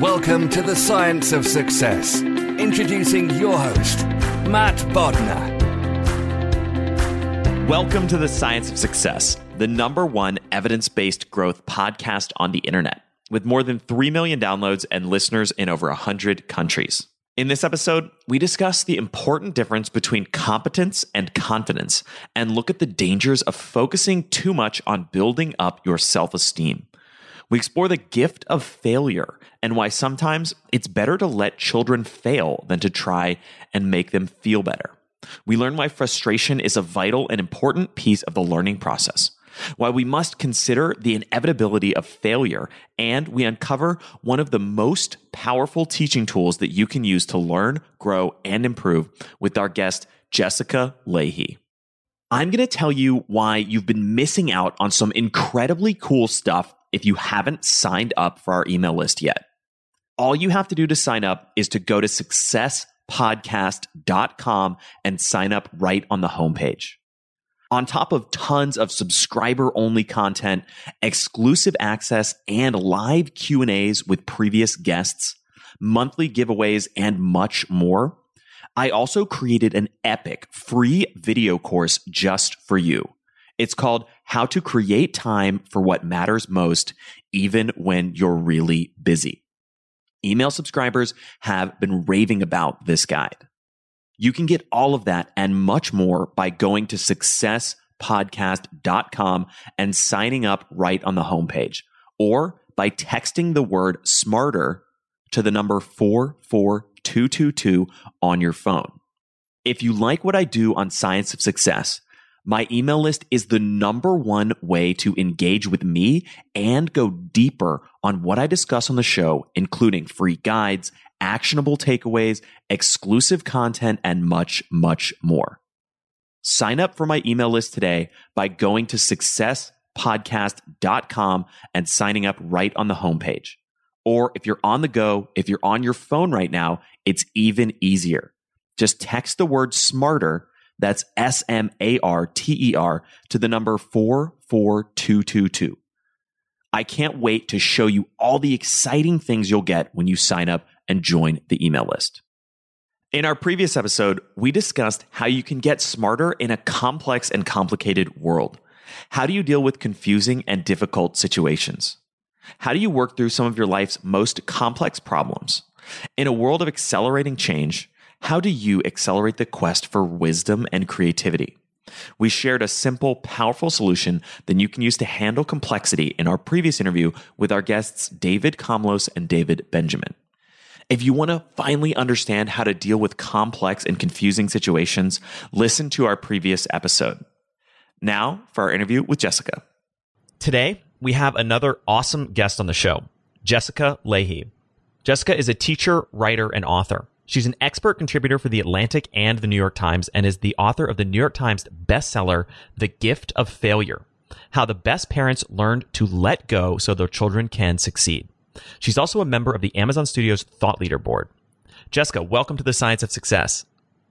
Welcome to the Science of Success. Introducing your host, Matt Bodnar. Welcome to the Science of Success, the number one evidence based growth podcast on the internet, with more than 3 million downloads and listeners in over 100 countries. In this episode, we discuss the important difference between competence and confidence and look at the dangers of focusing too much on building up your self esteem. We explore the gift of failure and why sometimes it's better to let children fail than to try and make them feel better. We learn why frustration is a vital and important piece of the learning process, why we must consider the inevitability of failure, and we uncover one of the most powerful teaching tools that you can use to learn, grow, and improve with our guest, Jessica Lahey. I'm going to tell you why you've been missing out on some incredibly cool stuff if you haven't signed up for our email list yet. All you have to do to sign up is to go to successpodcast.com and sign up right on the homepage. On top of tons of subscriber only content, exclusive access and live Q&As with previous guests, monthly giveaways and much more, I also created an epic free video course just for you. It's called How to Create Time for What Matters Most, even when you're really busy. Email subscribers have been raving about this guide. You can get all of that and much more by going to successpodcast.com and signing up right on the homepage or by texting the word smarter to the number 44222 on your phone. If you like what I do on Science of Success, my email list is the number one way to engage with me and go deeper on what I discuss on the show, including free guides, actionable takeaways, exclusive content, and much, much more. Sign up for my email list today by going to successpodcast.com and signing up right on the homepage. Or if you're on the go, if you're on your phone right now, it's even easier. Just text the word smarter that's S M A R T E R to the number 44222. I can't wait to show you all the exciting things you'll get when you sign up and join the email list. In our previous episode, we discussed how you can get smarter in a complex and complicated world. How do you deal with confusing and difficult situations? How do you work through some of your life's most complex problems? In a world of accelerating change, how do you accelerate the quest for wisdom and creativity? We shared a simple, powerful solution that you can use to handle complexity in our previous interview with our guests David Komlos and David Benjamin. If you want to finally understand how to deal with complex and confusing situations, listen to our previous episode. Now for our interview with Jessica. Today, we have another awesome guest on the show, Jessica Lahey. Jessica is a teacher, writer, and author. She's an expert contributor for The Atlantic and The New York Times and is the author of the New York Times bestseller, The Gift of Failure How the Best Parents Learned to Let Go So Their Children Can Succeed. She's also a member of the Amazon Studios Thought Leader Board. Jessica, welcome to the Science of Success.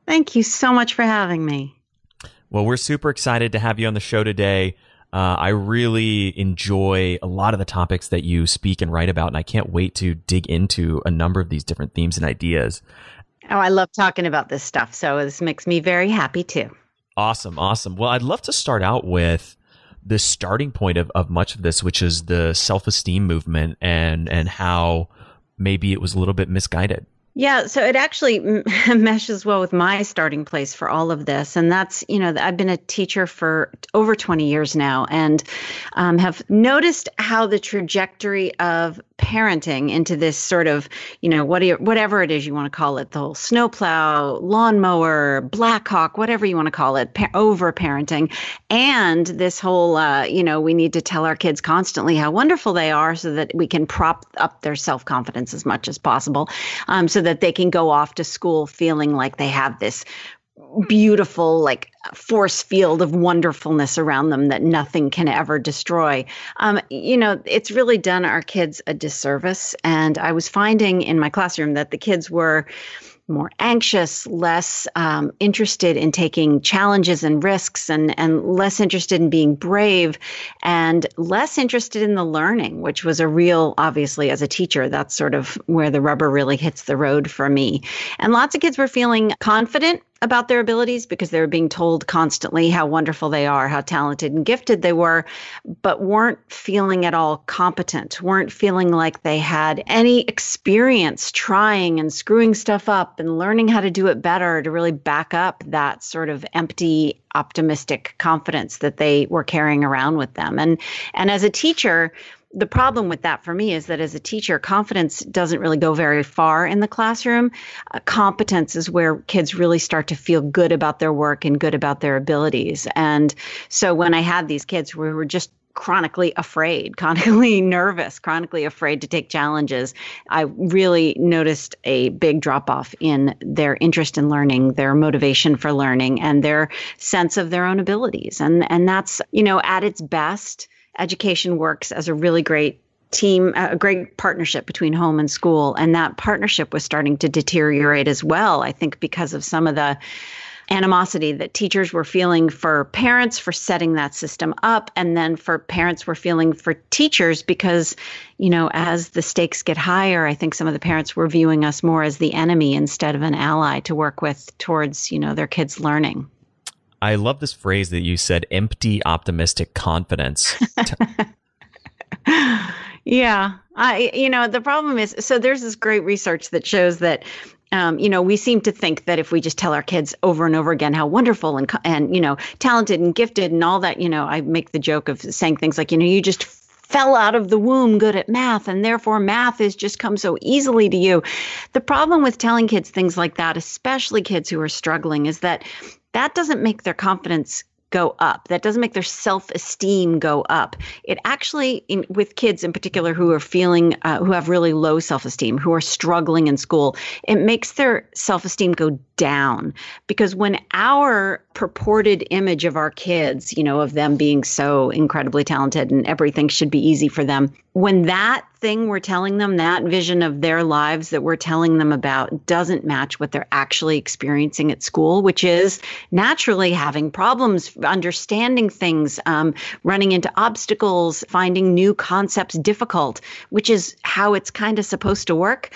Thank you so much for having me. Well, we're super excited to have you on the show today. Uh, I really enjoy a lot of the topics that you speak and write about, and I can't wait to dig into a number of these different themes and ideas. Oh, I love talking about this stuff. So this makes me very happy too. Awesome. Awesome. Well, I'd love to start out with the starting point of, of much of this, which is the self esteem movement and, and how maybe it was a little bit misguided. Yeah, so it actually meshes well with my starting place for all of this. And that's, you know, I've been a teacher for over 20 years now and um, have noticed how the trajectory of parenting into this sort of, you know, what you, whatever it is you want to call it, the whole snowplow, lawnmower, Blackhawk, whatever you want to call it, pa- over parenting, and this whole, uh, you know, we need to tell our kids constantly how wonderful they are so that we can prop up their self confidence as much as possible, um, so that they can go off to school feeling like they have this beautiful like force field of wonderfulness around them that nothing can ever destroy um, you know it's really done our kids a disservice and i was finding in my classroom that the kids were more anxious, less um, interested in taking challenges and risks, and, and less interested in being brave, and less interested in the learning, which was a real, obviously, as a teacher, that's sort of where the rubber really hits the road for me. And lots of kids were feeling confident about their abilities because they were being told constantly how wonderful they are, how talented and gifted they were, but weren't feeling at all competent, weren't feeling like they had any experience trying and screwing stuff up and learning how to do it better to really back up that sort of empty optimistic confidence that they were carrying around with them. And and as a teacher, the problem with that for me is that as a teacher, confidence doesn't really go very far in the classroom. Uh, competence is where kids really start to feel good about their work and good about their abilities. And so when I had these kids who were just chronically afraid, chronically nervous, chronically afraid to take challenges, I really noticed a big drop off in their interest in learning, their motivation for learning, and their sense of their own abilities. And and that's, you know, at its best education works as a really great team, a great partnership between home and school. And that partnership was starting to deteriorate as well, I think, because of some of the animosity that teachers were feeling for parents for setting that system up and then for parents were feeling for teachers because you know as the stakes get higher i think some of the parents were viewing us more as the enemy instead of an ally to work with towards you know their kids learning I love this phrase that you said empty optimistic confidence. yeah. I you know, the problem is so there's this great research that shows that um, you know, we seem to think that if we just tell our kids over and over again how wonderful and and you know, talented and gifted and all that, you know, I make the joke of saying things like, you know, you just fell out of the womb good at math and therefore math has just come so easily to you. The problem with telling kids things like that, especially kids who are struggling, is that that doesn't make their confidence go up. That doesn't make their self esteem go up. It actually, in, with kids in particular who are feeling, uh, who have really low self esteem, who are struggling in school, it makes their self esteem go down because when our purported image of our kids, you know, of them being so incredibly talented and everything should be easy for them, when that thing we're telling them, that vision of their lives that we're telling them about doesn't match what they're actually experiencing at school, which is naturally having problems, understanding things, um, running into obstacles, finding new concepts difficult, which is how it's kind of supposed to work.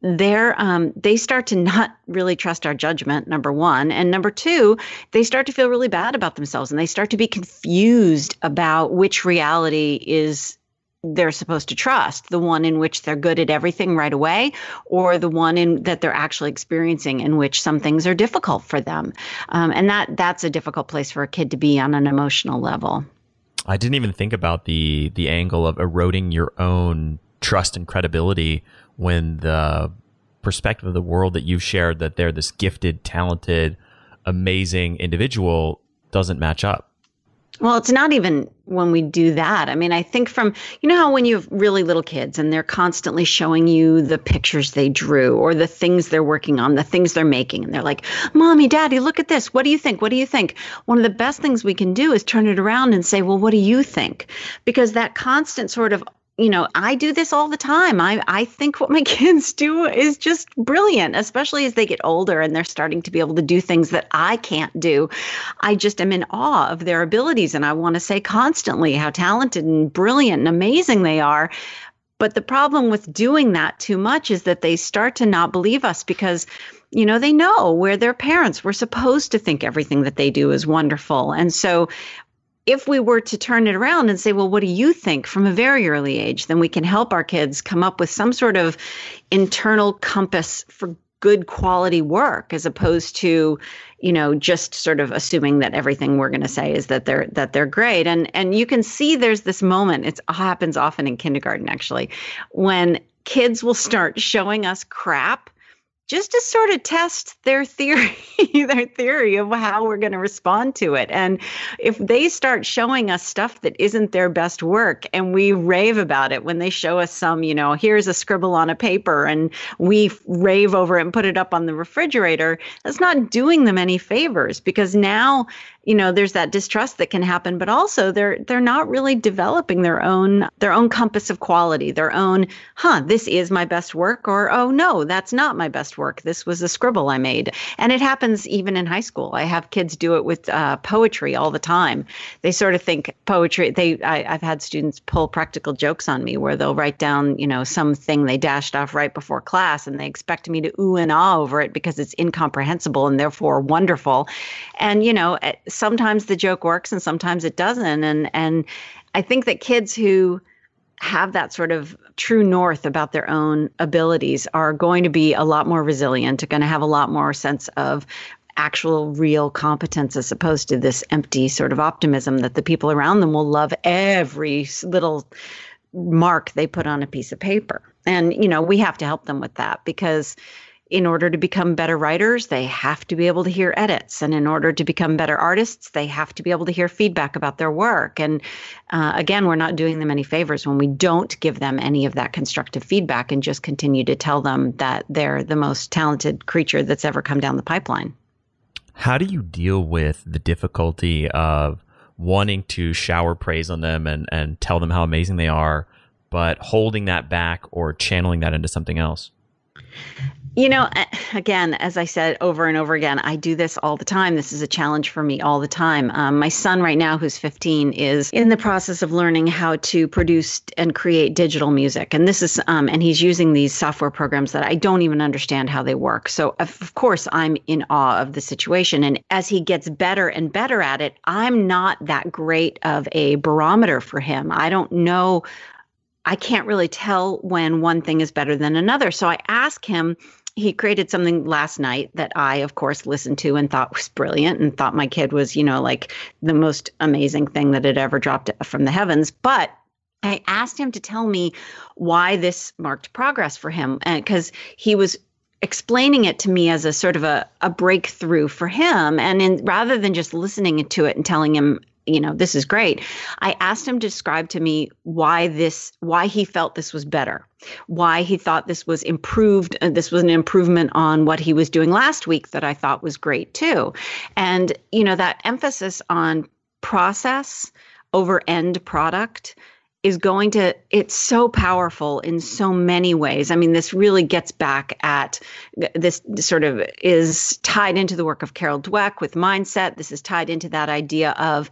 They're um, they start to not really trust our judgment number one and number two they start to feel really bad about themselves and they start to be confused about which reality is they're supposed to trust the one in which they're good at everything right away or the one in that they're actually experiencing in which some things are difficult for them um, and that that's a difficult place for a kid to be on an emotional level i didn't even think about the the angle of eroding your own trust and credibility when the perspective of the world that you've shared that they're this gifted, talented, amazing individual doesn't match up. Well, it's not even when we do that. I mean, I think from, you know, how when you have really little kids and they're constantly showing you the pictures they drew or the things they're working on, the things they're making, and they're like, Mommy, Daddy, look at this. What do you think? What do you think? One of the best things we can do is turn it around and say, Well, what do you think? Because that constant sort of you know, I do this all the time. I, I think what my kids do is just brilliant, especially as they get older and they're starting to be able to do things that I can't do. I just am in awe of their abilities. And I want to say constantly how talented and brilliant and amazing they are. But the problem with doing that too much is that they start to not believe us because you know they know we're their parents we're supposed to think everything that they do is wonderful and so if we were to turn it around and say, well, what do you think from a very early age, then we can help our kids come up with some sort of internal compass for good quality work as opposed to you know just sort of assuming that everything we're going to say is that they're that they're great. And and you can see there's this moment it happens often in kindergarten actually when kids will start showing us crap just to sort of test their theory, their theory of how we're going to respond to it. And if they start showing us stuff that isn't their best work and we rave about it when they show us some, you know, here's a scribble on a paper and we rave over it and put it up on the refrigerator, that's not doing them any favors because now you know there's that distrust that can happen but also they're they're not really developing their own their own compass of quality their own huh this is my best work or oh no that's not my best work. This was a scribble i made. And it happens even in high school. I have kids do it with uh, poetry all the time. They sort of think poetry they I, i've had students pull practical jokes on me where they'll write down you know something they dashed off right before class and they expect me to ooh and ah over it because it's incomprehensible and therefore wonderful. And you know sometimes the joke works and sometimes it doesn't and and i think that kids who have that sort of true north about their own abilities are going to be a lot more resilient, are going to have a lot more sense of actual real competence as opposed to this empty sort of optimism that the people around them will love every little mark they put on a piece of paper. And you know, we have to help them with that because in order to become better writers, they have to be able to hear edits. And in order to become better artists, they have to be able to hear feedback about their work. And uh, again, we're not doing them any favors when we don't give them any of that constructive feedback and just continue to tell them that they're the most talented creature that's ever come down the pipeline. How do you deal with the difficulty of wanting to shower praise on them and, and tell them how amazing they are, but holding that back or channeling that into something else? You know, again, as I said over and over again, I do this all the time. This is a challenge for me all the time. Um, my son, right now, who's 15, is in the process of learning how to produce and create digital music. And this is, um, and he's using these software programs that I don't even understand how they work. So, of course, I'm in awe of the situation. And as he gets better and better at it, I'm not that great of a barometer for him. I don't know. I can't really tell when one thing is better than another. So I ask him, he created something last night that I, of course, listened to and thought was brilliant and thought my kid was, you know, like the most amazing thing that had ever dropped from the heavens. But I asked him to tell me why this marked progress for him. Uh, because he was explaining it to me as a sort of a, a breakthrough for him. And in, rather than just listening to it and telling him you know this is great. I asked him to describe to me why this why he felt this was better why he thought this was improved uh, this was an improvement on what he was doing last week that i thought was great too. And you know that emphasis on process over end product is going to it's so powerful in so many ways. I mean this really gets back at this sort of is tied into the work of carol dweck with mindset. This is tied into that idea of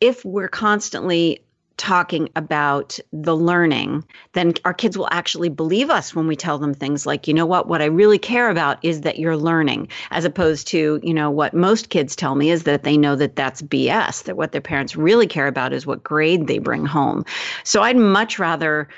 if we're constantly talking about the learning, then our kids will actually believe us when we tell them things like, you know what, what I really care about is that you're learning, as opposed to, you know, what most kids tell me is that they know that that's BS, that what their parents really care about is what grade they bring home. So I'd much rather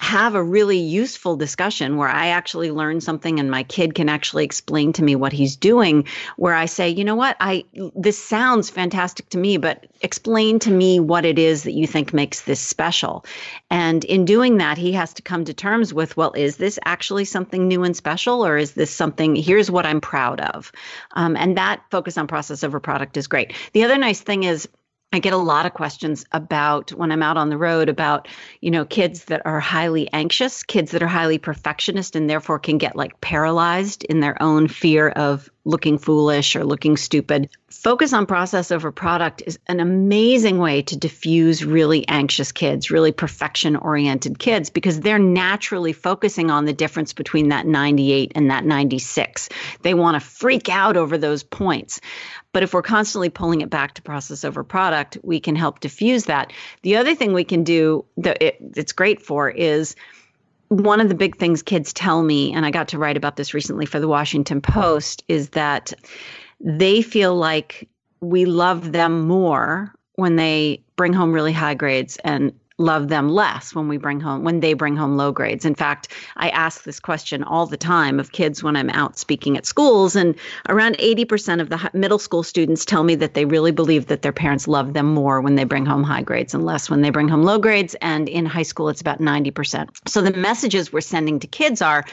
have a really useful discussion where I actually learn something and my kid can actually explain to me what he's doing where I say, "You know what? I this sounds fantastic to me, but explain to me what it is that you think makes this special." And in doing that, he has to come to terms with, "Well, is this actually something new and special or is this something here's what I'm proud of?" Um, and that focus on process over product is great. The other nice thing is I get a lot of questions about when I'm out on the road about, you know, kids that are highly anxious, kids that are highly perfectionist and therefore can get like paralyzed in their own fear of looking foolish or looking stupid. Focus on process over product is an amazing way to diffuse really anxious kids, really perfection oriented kids, because they're naturally focusing on the difference between that 98 and that 96. They want to freak out over those points. But if we're constantly pulling it back to process over product, we can help diffuse that. The other thing we can do that it, it's great for is one of the big things kids tell me, and I got to write about this recently for the Washington Post, is that they feel like we love them more when they bring home really high grades and love them less when we bring home when they bring home low grades. In fact, I ask this question all the time of kids when I'm out speaking at schools and around 80% of the middle school students tell me that they really believe that their parents love them more when they bring home high grades and less when they bring home low grades and in high school it's about 90%. So the messages we're sending to kids are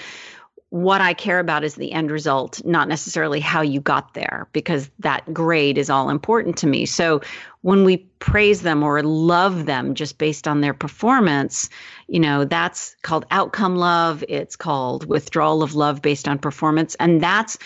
what I care about is the end result, not necessarily how you got there, because that grade is all important to me. So when we praise them or love them just based on their performance, you know, that's called outcome love. It's called withdrawal of love based on performance. And that's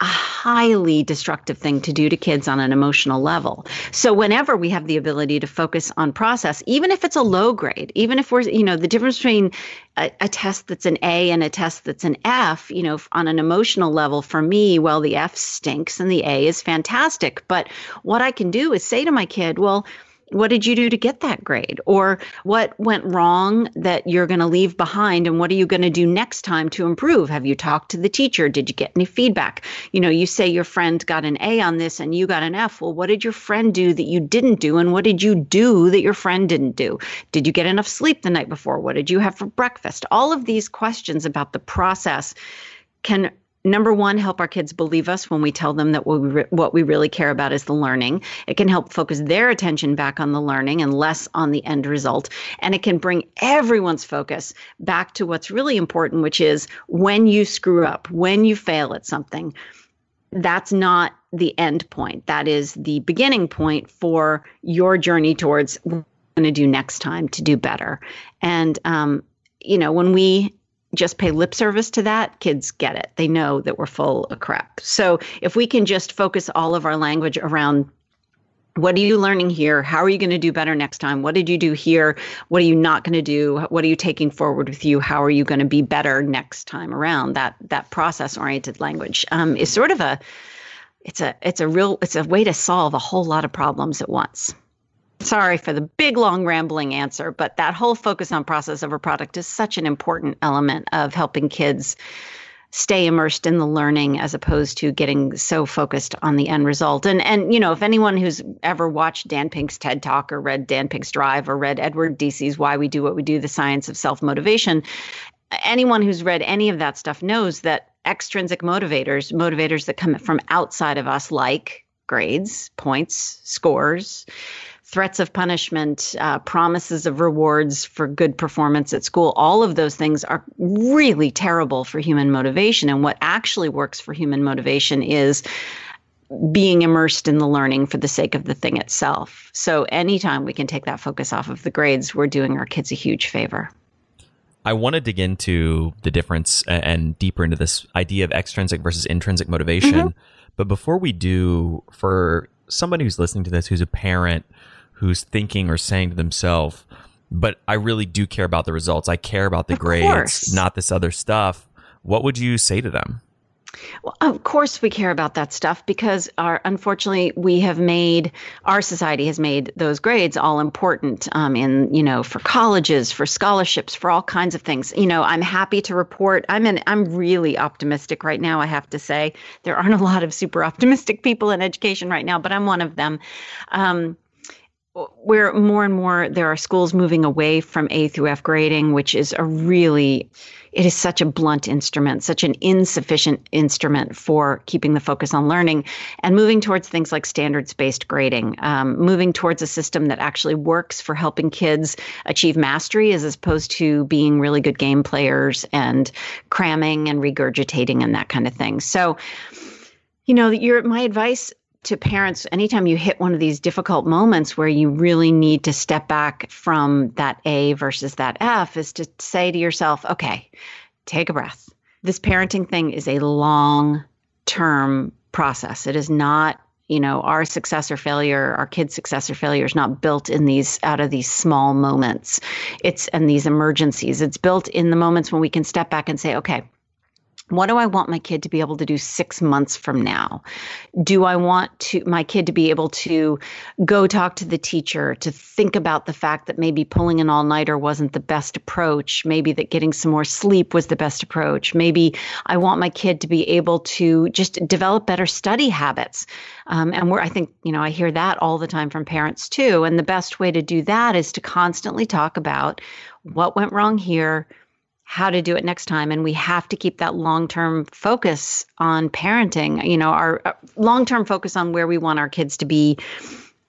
a highly destructive thing to do to kids on an emotional level. So whenever we have the ability to focus on process, even if it's a low grade, even if we're, you know, the difference between a, a, test that's an A and a test that's an F, you know, on an emotional level for me, well, the F stinks and the A is fantastic. But what I can do is say to my kid, well, what did you do to get that grade? Or what went wrong that you're going to leave behind? And what are you going to do next time to improve? Have you talked to the teacher? Did you get any feedback? You know, you say your friend got an A on this and you got an F. Well, what did your friend do that you didn't do? And what did you do that your friend didn't do? Did you get enough sleep the night before? What did you have for breakfast? All of these questions about the process can number one help our kids believe us when we tell them that what we, re- what we really care about is the learning. It can help focus their attention back on the learning and less on the end result. And it can bring everyone's focus back to what's really important which is when you screw up when you fail at something that's not the end point. That is the beginning point for your journey towards what we're going to do next time to do better. And um, you know when we just pay lip service to that, kids get it. They know that we're full of crap. So if we can just focus all of our language around what are you learning here? How are you going to do better next time? What did you do here? What are you not going to do? What are you taking forward with you? How are you going to be better next time around? That that process oriented language um, is sort of a it's a it's a real it's a way to solve a whole lot of problems at once. Sorry for the big, long, rambling answer, but that whole focus on process over product is such an important element of helping kids stay immersed in the learning as opposed to getting so focused on the end result. And and you know, if anyone who's ever watched Dan Pink's TED Talk or read Dan Pink's Drive or read Edward Deci's Why We Do What We Do: The Science of Self-Motivation, anyone who's read any of that stuff knows that extrinsic motivators, motivators that come from outside of us like grades, points, scores, threats of punishment, uh, promises of rewards for good performance at school, all of those things are really terrible for human motivation. And what actually works for human motivation is being immersed in the learning for the sake of the thing itself. So anytime we can take that focus off of the grades, we're doing our kids a huge favor. I want to dig into the difference and deeper into this idea of extrinsic versus intrinsic motivation. Mm-hmm. But before we do, for somebody who's listening to this, who's a parent, who's thinking or saying to themselves, but I really do care about the results. I care about the of grades, course. not this other stuff. What would you say to them? Well, of course we care about that stuff because our unfortunately we have made our society has made those grades all important um, in you know for colleges, for scholarships, for all kinds of things. You know, I'm happy to report. I'm in. I'm really optimistic right now. I have to say there aren't a lot of super optimistic people in education right now, but I'm one of them. Um, where more and more there are schools moving away from A through F grading, which is a really, it is such a blunt instrument, such an insufficient instrument for keeping the focus on learning, and moving towards things like standards based grading, um, moving towards a system that actually works for helping kids achieve mastery as opposed to being really good game players and cramming and regurgitating and that kind of thing. So, you know, your my advice to parents anytime you hit one of these difficult moments where you really need to step back from that A versus that F is to say to yourself, okay, take a breath. This parenting thing is a long term process. It is not you know our success or failure our kids success or failure is not built in these out of these small moments it's and these emergencies it's built in the moments when we can step back and say okay what do I want my kid to be able to do six months from now? Do I want to my kid to be able to go talk to the teacher, to think about the fact that maybe pulling an all-nighter wasn't the best approach, maybe that getting some more sleep was the best approach. Maybe I want my kid to be able to just develop better study habits. Um, and we're, I think, you know, I hear that all the time from parents too. And the best way to do that is to constantly talk about what went wrong here how to do it next time. And we have to keep that long-term focus on parenting you know our uh, long-term focus on where we want our kids to be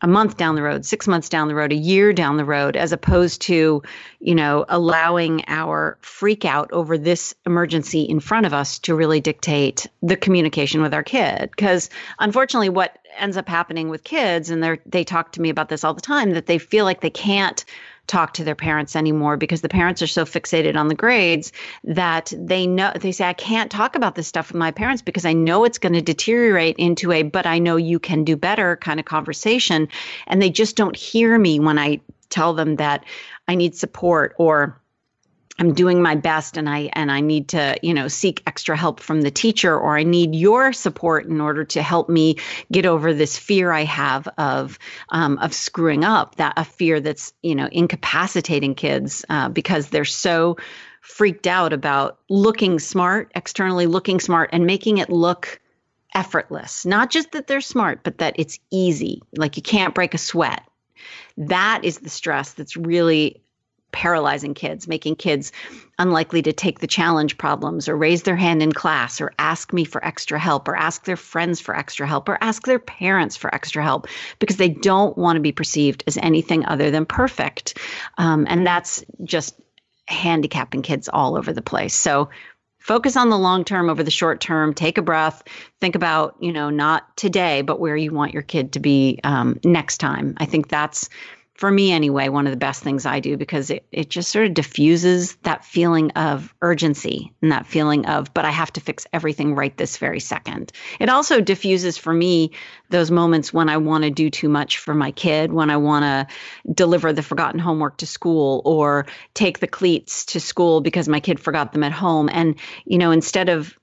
a month down the road 6 months down the road a year down the road as opposed to you know allowing our freak out over this emergency in front of us to really dictate the communication with our kid. Because unfortunately what ends up happening with kids and they they talk to me about this all the time that they feel like they can't talk to their parents anymore because the parents are so fixated on the grades that they know they say I can't talk about this stuff with my parents because I know it's going to deteriorate into a but I know you can do better kind of conversation. And they just don't hear me when I tell them that I need support or I'm doing my best and I and I need to, you know, seek extra help from the teacher or I need your support in order to help me get over this fear I have of um, of screwing up. That a fear that's you know incapacitating kids uh, because they're so freaked out about looking smart, externally looking smart, and making it look effortless. Not just that they're smart, but that it's easy. Like you can't break a sweat. That is the stress that's really paralyzing kids, making kids unlikely to take the challenge problems or raise their hand in class or ask me for extra help or ask their friends for extra help or ask their parents for extra help because they don't want to be perceived as anything other than perfect. Um, and that's just handicapping kids all over the place. So focus on the long term over the short term take a breath think about you know not today but where you want your kid to be um, next time i think that's for me anyway, one of the best things I do because it, it just sort of diffuses that feeling of urgency and that feeling of, but I have to fix everything right this very second. It also diffuses for me those moments when I want to do too much for my kid, when I want to deliver the forgotten homework to school or take the cleats to school because my kid forgot them at home. And, you know, instead of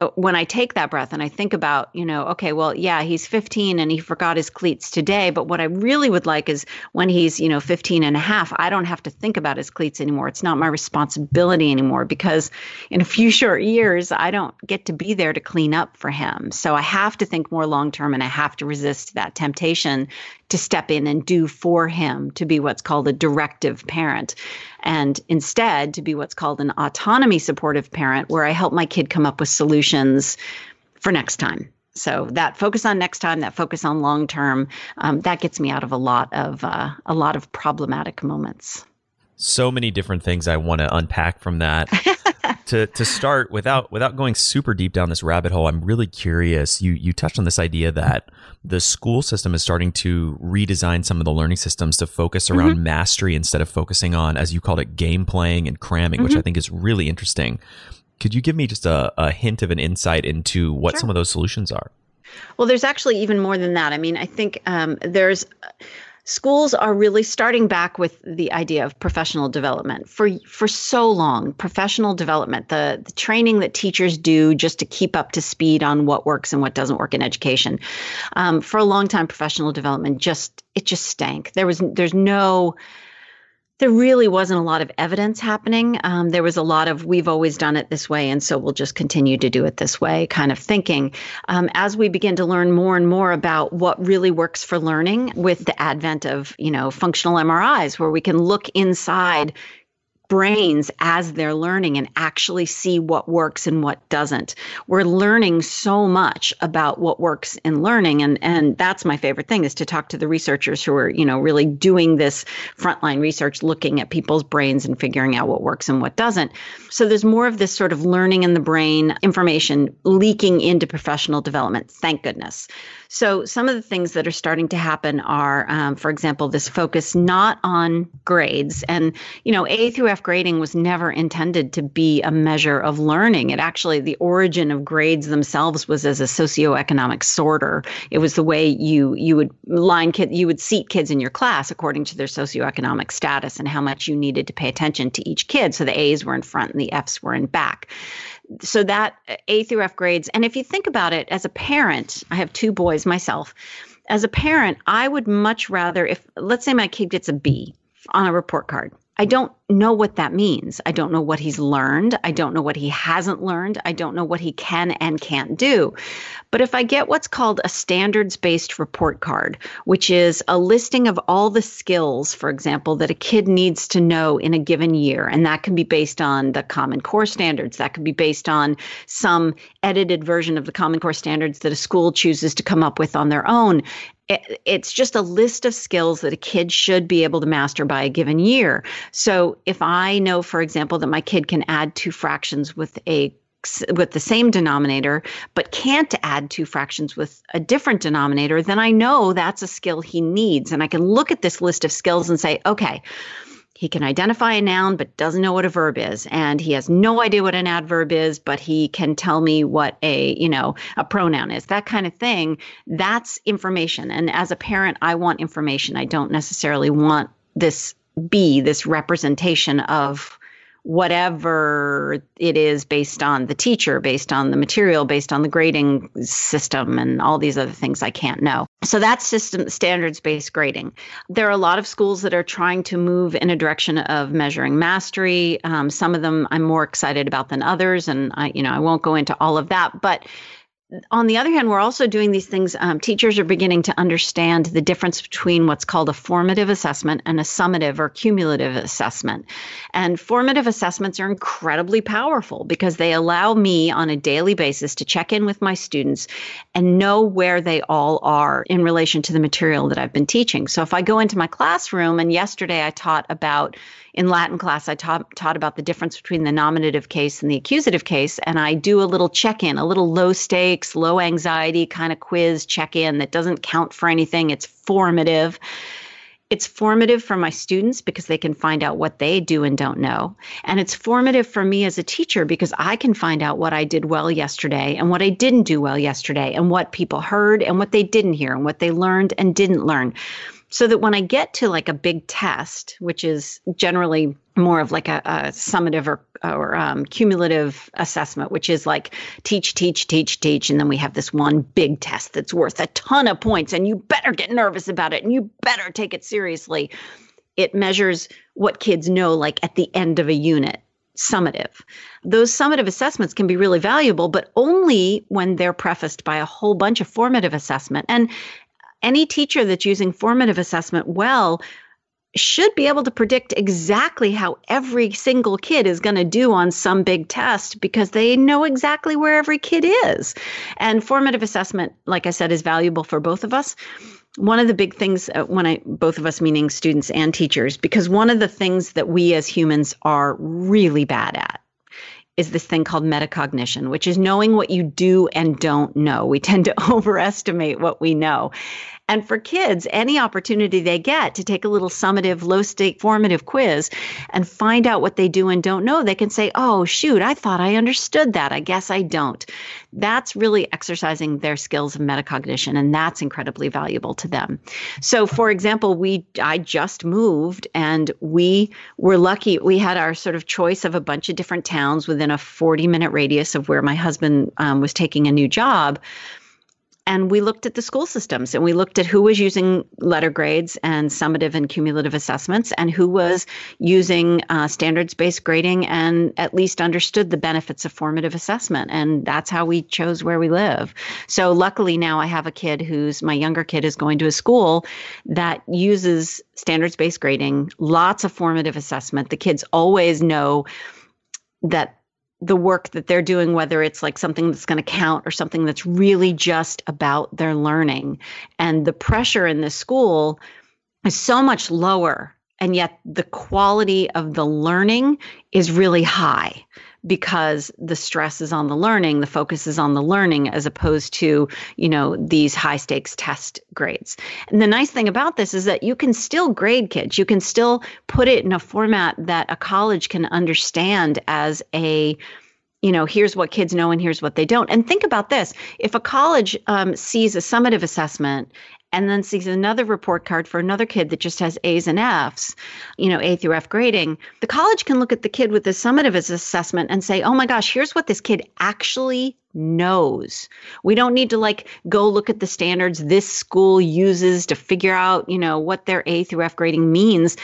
Uh, when I take that breath and I think about, you know, okay, well, yeah, he's 15 and he forgot his cleats today. But what I really would like is when he's, you know, 15 and a half, I don't have to think about his cleats anymore. It's not my responsibility anymore because in a few short years, I don't get to be there to clean up for him. So I have to think more long term and I have to resist that temptation to step in and do for him to be what's called a directive parent and instead to be what's called an autonomy supportive parent where I help my kid come up with solutions for next time. So that focus on next time, that focus on long term, um, that gets me out of a lot of uh, a lot of problematic moments. So many different things I want to unpack from that. to to start without without going super deep down this rabbit hole, I'm really curious. You you touched on this idea that the school system is starting to redesign some of the learning systems to focus around mm-hmm. mastery instead of focusing on, as you called it, game playing and cramming, mm-hmm. which I think is really interesting. Could you give me just a, a hint of an insight into what sure. some of those solutions are? Well, there's actually even more than that. I mean, I think um, there's schools are really starting back with the idea of professional development. For for so long professional development the, the training that teachers do just to keep up to speed on what works and what doesn't work in education um, for a long time professional development just it just stank. There was there's no there really wasn't a lot of evidence happening. Um, there was a lot of we've always done it this way, and so we'll just continue to do it this way kind of thinking. Um, as we begin to learn more and more about what really works for learning with the advent of you know functional MRIs, where we can look inside brains as they're learning and actually see what works and what doesn't. We're learning so much about what works in learning and and that's my favorite thing is to talk to the researchers who are, you know, really doing this frontline research looking at people's brains and figuring out what works and what doesn't. So there's more of this sort of learning in the brain information leaking into professional development. Thank goodness. So, some of the things that are starting to happen are, um, for example, this focus not on grades. And, you know, A through F grading was never intended to be a measure of learning. It actually, the origin of grades themselves was as a socioeconomic sorter. It was the way you you would line kid, you would seat kids in your class according to their socioeconomic status and how much you needed to pay attention to each kid. So the A's were in front and the F's were in back so that A through F grades. And if you think about it as a parent, I have two boys myself. As a parent, I would much rather if let's say my kid gets a B on a report card. I don't know what that means. I don't know what he's learned. I don't know what he hasn't learned. I don't know what he can and can't do. But if I get what's called a standards based report card, which is a listing of all the skills, for example, that a kid needs to know in a given year, and that can be based on the Common Core standards, that could be based on some edited version of the Common Core standards that a school chooses to come up with on their own it's just a list of skills that a kid should be able to master by a given year. So if I know, for example, that my kid can add two fractions with a with the same denominator, but can't add two fractions with a different denominator, then I know that's a skill he needs. And I can look at this list of skills and say, okay, he can identify a noun but doesn't know what a verb is. And he has no idea what an adverb is but he can tell me what a you know a pronoun is that kind of thing. That's information. And as a parent i want information. I don't necessarily want this be this representation of whatever it is based on the teacher, based on the material, based on the grading system, and all these other things I can't know. So that's system standards based grading. There are a lot of schools that are trying to move in a direction of measuring mastery. Um, some of them I'm more excited about than others, and I, you know, I won't go into all of that, but on the other hand, we're also doing these things. Um, teachers are beginning to understand the difference between what's called a formative assessment and a summative or cumulative assessment. And formative assessments are incredibly powerful because they allow me on a daily basis to check in with my students and know where they all are in relation to the material that I've been teaching. So if I go into my classroom, and yesterday I taught about in Latin class, I taught, taught about the difference between the nominative case and the accusative case. And I do a little check in, a little low low anxiety kind of quiz check in that doesn't count for anything. It's formative. It's formative for my students because they can find out what they do and don't know. And it's formative for me as a teacher because I can find out what I did well yesterday and what I didn't do well yesterday and what people heard and what they didn't hear and what they learned and didn't learn so that when I get to like a big test, which is generally more of like a, a summative or, or um, cumulative assessment, which is like teach, teach, teach, teach. And then we have this one big test that's worth a ton of points, and you better get nervous about it and you better take it seriously. It measures what kids know, like at the end of a unit summative. Those summative assessments can be really valuable, but only when they're prefaced by a whole bunch of formative assessment. And any teacher that's using formative assessment well should be able to predict exactly how every single kid is going to do on some big test because they know exactly where every kid is. And formative assessment, like I said, is valuable for both of us. One of the big things, uh, when I, both of us meaning students and teachers, because one of the things that we as humans are really bad at is this thing called metacognition, which is knowing what you do and don't know. We tend to overestimate what we know. And for kids, any opportunity they get to take a little summative, low stake formative quiz and find out what they do and don't know, they can say, oh, shoot, I thought I understood that. I guess I don't. That's really exercising their skills of metacognition, and that's incredibly valuable to them. So, for example, we I just moved and we were lucky. We had our sort of choice of a bunch of different towns within a 40 minute radius of where my husband um, was taking a new job and we looked at the school systems and we looked at who was using letter grades and summative and cumulative assessments and who was using uh, standards based grading and at least understood the benefits of formative assessment. And that's how we chose where we live. So luckily now I have a kid who's my younger kid is going to a school that uses standards based grading, lots of formative assessment. The kids always know that the work that they're doing, whether it's like something that's going to count or something that's really just about their learning. And the pressure in the school is so much lower. And yet the quality of the learning is really high because the stress is on the learning, the focus is on the learning as opposed to, you know, these high stakes test grades. And the nice thing about this is that you can still grade kids. You can still put it in a format that a college can understand as a you know, here's what kids know and here's what they don't. And think about this if a college um, sees a summative assessment and then sees another report card for another kid that just has A's and F's, you know, A through F grading, the college can look at the kid with the summative assessment and say, oh my gosh, here's what this kid actually knows. We don't need to like go look at the standards this school uses to figure out, you know, what their A through F grading means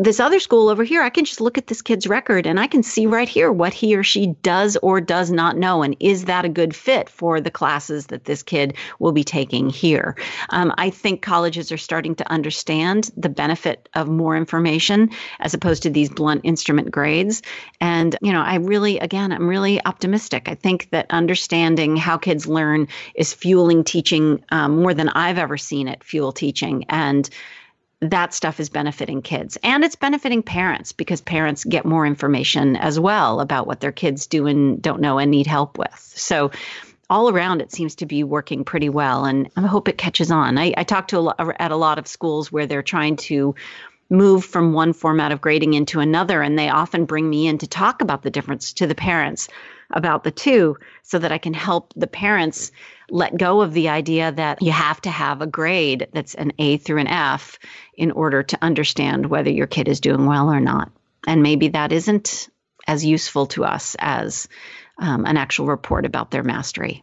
this other school over here, I can just look at this kid's record and I can see right here what he or she does or does not know. And is that a good fit for the classes that this kid will be taking here? Um, I think colleges are starting to understand the benefit of more information as opposed to these blunt instrument grades. And, you know, I really, again, I'm really optimistic. I think that understanding how kids learn is fueling teaching um, more than I've ever seen it fuel teaching. And, that stuff is benefiting kids and it's benefiting parents because parents get more information as well about what their kids do and don't know and need help with. So all around it seems to be working pretty well and I hope it catches on. I, I talk to a lot, at a lot of schools where they're trying to move from one format of grading into another and they often bring me in to talk about the difference to the parents about the two so that I can help the parents let go of the idea that you have to have a grade that's an A through an F in order to understand whether your kid is doing well or not. And maybe that isn't as useful to us as um, an actual report about their mastery.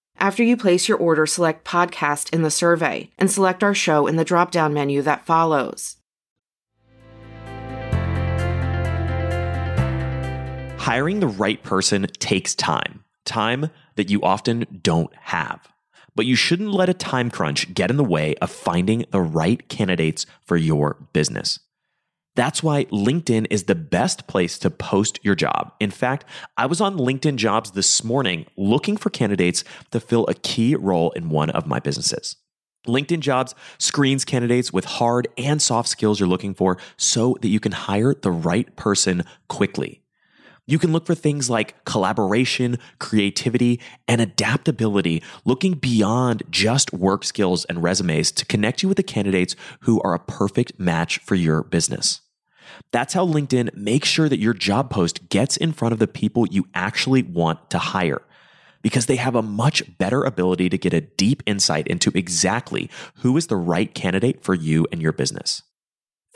After you place your order, select podcast in the survey and select our show in the drop down menu that follows. Hiring the right person takes time, time that you often don't have. But you shouldn't let a time crunch get in the way of finding the right candidates for your business. That's why LinkedIn is the best place to post your job. In fact, I was on LinkedIn jobs this morning looking for candidates to fill a key role in one of my businesses. LinkedIn Jobs screens candidates with hard and soft skills you're looking for so that you can hire the right person quickly. You can look for things like collaboration, creativity, and adaptability, looking beyond just work skills and resumes to connect you with the candidates who are a perfect match for your business. That's how LinkedIn makes sure that your job post gets in front of the people you actually want to hire because they have a much better ability to get a deep insight into exactly who is the right candidate for you and your business.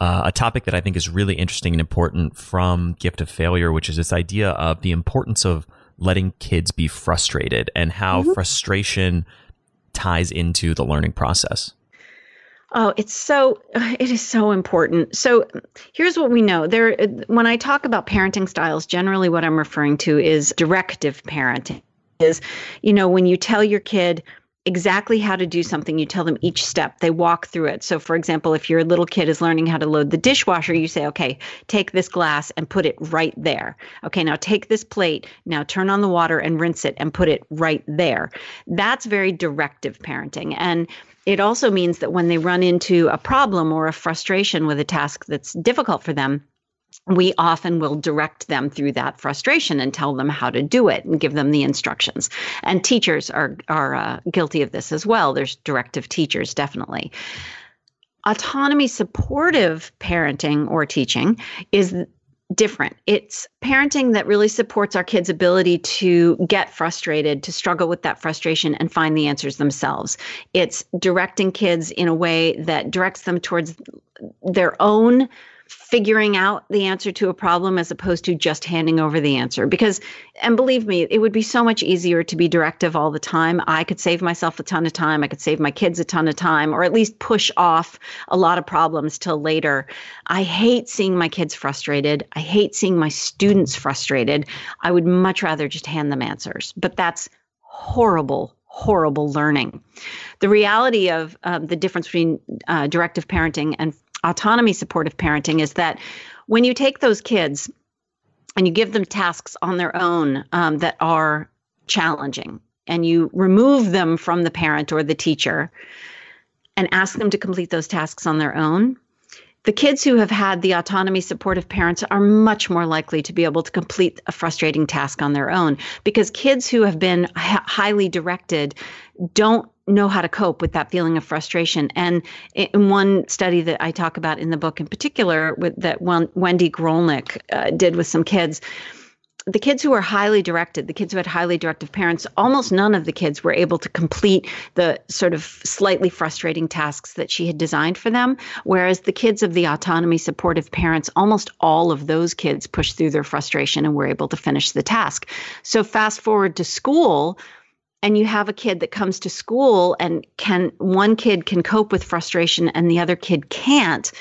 uh, a topic that I think is really interesting and important from Gift of Failure, which is this idea of the importance of letting kids be frustrated and how mm-hmm. frustration ties into the learning process. Oh, it's so it is so important. So here's what we know. There when I talk about parenting styles, generally what I'm referring to is directive parenting. Is you know, when you tell your kid exactly how to do something. You tell them each step, they walk through it. So, for example, if your little kid is learning how to load the dishwasher, you say, okay, take this glass and put it right there. Okay, now take this plate, now turn on the water and rinse it and put it right there. That's very directive parenting. And it also means that when they run into a problem or a frustration with a task that's difficult for them, we often will direct them through that frustration and tell them how to do it and give them the instructions. And teachers are are uh, guilty of this as well. There's directive teachers definitely. Autonomy supportive parenting or teaching is different. It's parenting that really supports our kids' ability to get frustrated, to struggle with that frustration and find the answers themselves. It's directing kids in a way that directs them towards their own figuring out the answer to a problem as opposed to just handing over the answer. Because, and believe me, it would be so much easier to be directive all the time. I could save myself a ton of time. I could save my kids a ton of time, or at least push off a lot of problems till later. I hate seeing my kids frustrated. I hate seeing my students frustrated. I would much rather just hand them answers. But that's horrible horrible learning. The reality of um, the difference between uh, directive parenting and autonomy supportive parenting is that when you take those kids and you give them tasks on their own um, that are challenging and you remove them from the parent or the teacher and ask them to complete those tasks on their own, the kids who have had the autonomy supportive parents are much more likely to be able to complete a frustrating task on their own because kids who have been h- highly directed don't know how to cope with that feeling of frustration. And in one study that I talk about in the book in particular, with, that Wendy Grolnick uh, did with some kids, the kids who were highly directed, the kids who had highly directive parents, almost none of the kids were able to complete the sort of slightly frustrating tasks that she had designed for them. Whereas the kids of the autonomy supportive parents, almost all of those kids pushed through their frustration and were able to finish the task. So fast forward to school, and you have a kid that comes to school and can one kid can cope with frustration and the other kid can't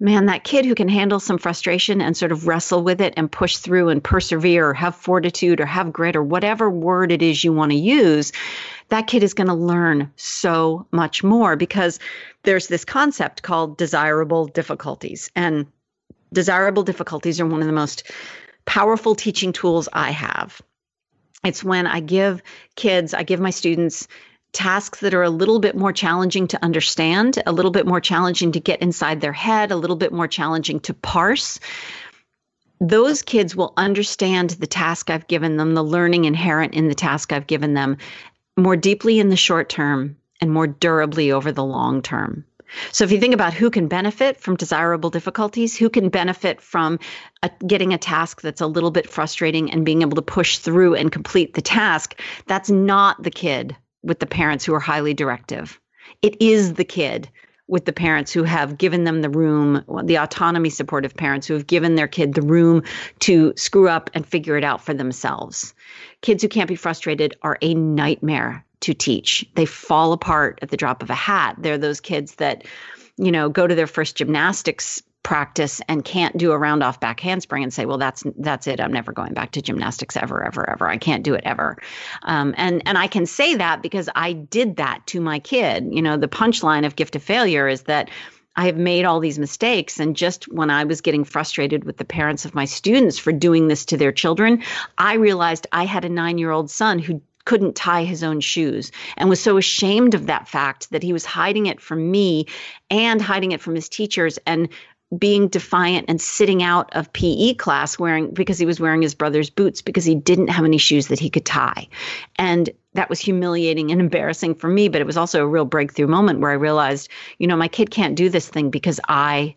man that kid who can handle some frustration and sort of wrestle with it and push through and persevere or have fortitude or have grit or whatever word it is you want to use that kid is going to learn so much more because there's this concept called desirable difficulties. And desirable difficulties are one of the most powerful teaching tools i have. It's when I give kids, I give my students tasks that are a little bit more challenging to understand, a little bit more challenging to get inside their head, a little bit more challenging to parse. Those kids will understand the task I've given them, the learning inherent in the task I've given them more deeply in the short term and more durably over the long term. So if you think about who can benefit from desirable difficulties, who can benefit from a, getting a task that's a little bit frustrating and being able to push through and complete the task, that's not the kid with the parents who are highly directive. It is the kid with the parents who have given them the room, the autonomy supportive parents who have given their kid the room to screw up and figure it out for themselves. Kids who can't be frustrated are a nightmare to teach. They fall apart at the drop of a hat. They're those kids that, you know, go to their first gymnastics practice and can't do a round off back handspring and say, well, that's that's it. I'm never going back to gymnastics ever, ever, ever. I can't do it ever. Um, and and I can say that because I did that to my kid. You know, the punchline of gift of failure is that I have made all these mistakes. And just when I was getting frustrated with the parents of my students for doing this to their children, I realized I had a nine year old son who couldn't tie his own shoes and was so ashamed of that fact that he was hiding it from me and hiding it from his teachers and being defiant and sitting out of PE class wearing because he was wearing his brother's boots because he didn't have any shoes that he could tie. And that was humiliating and embarrassing for me, but it was also a real breakthrough moment where I realized, you know, my kid can't do this thing because I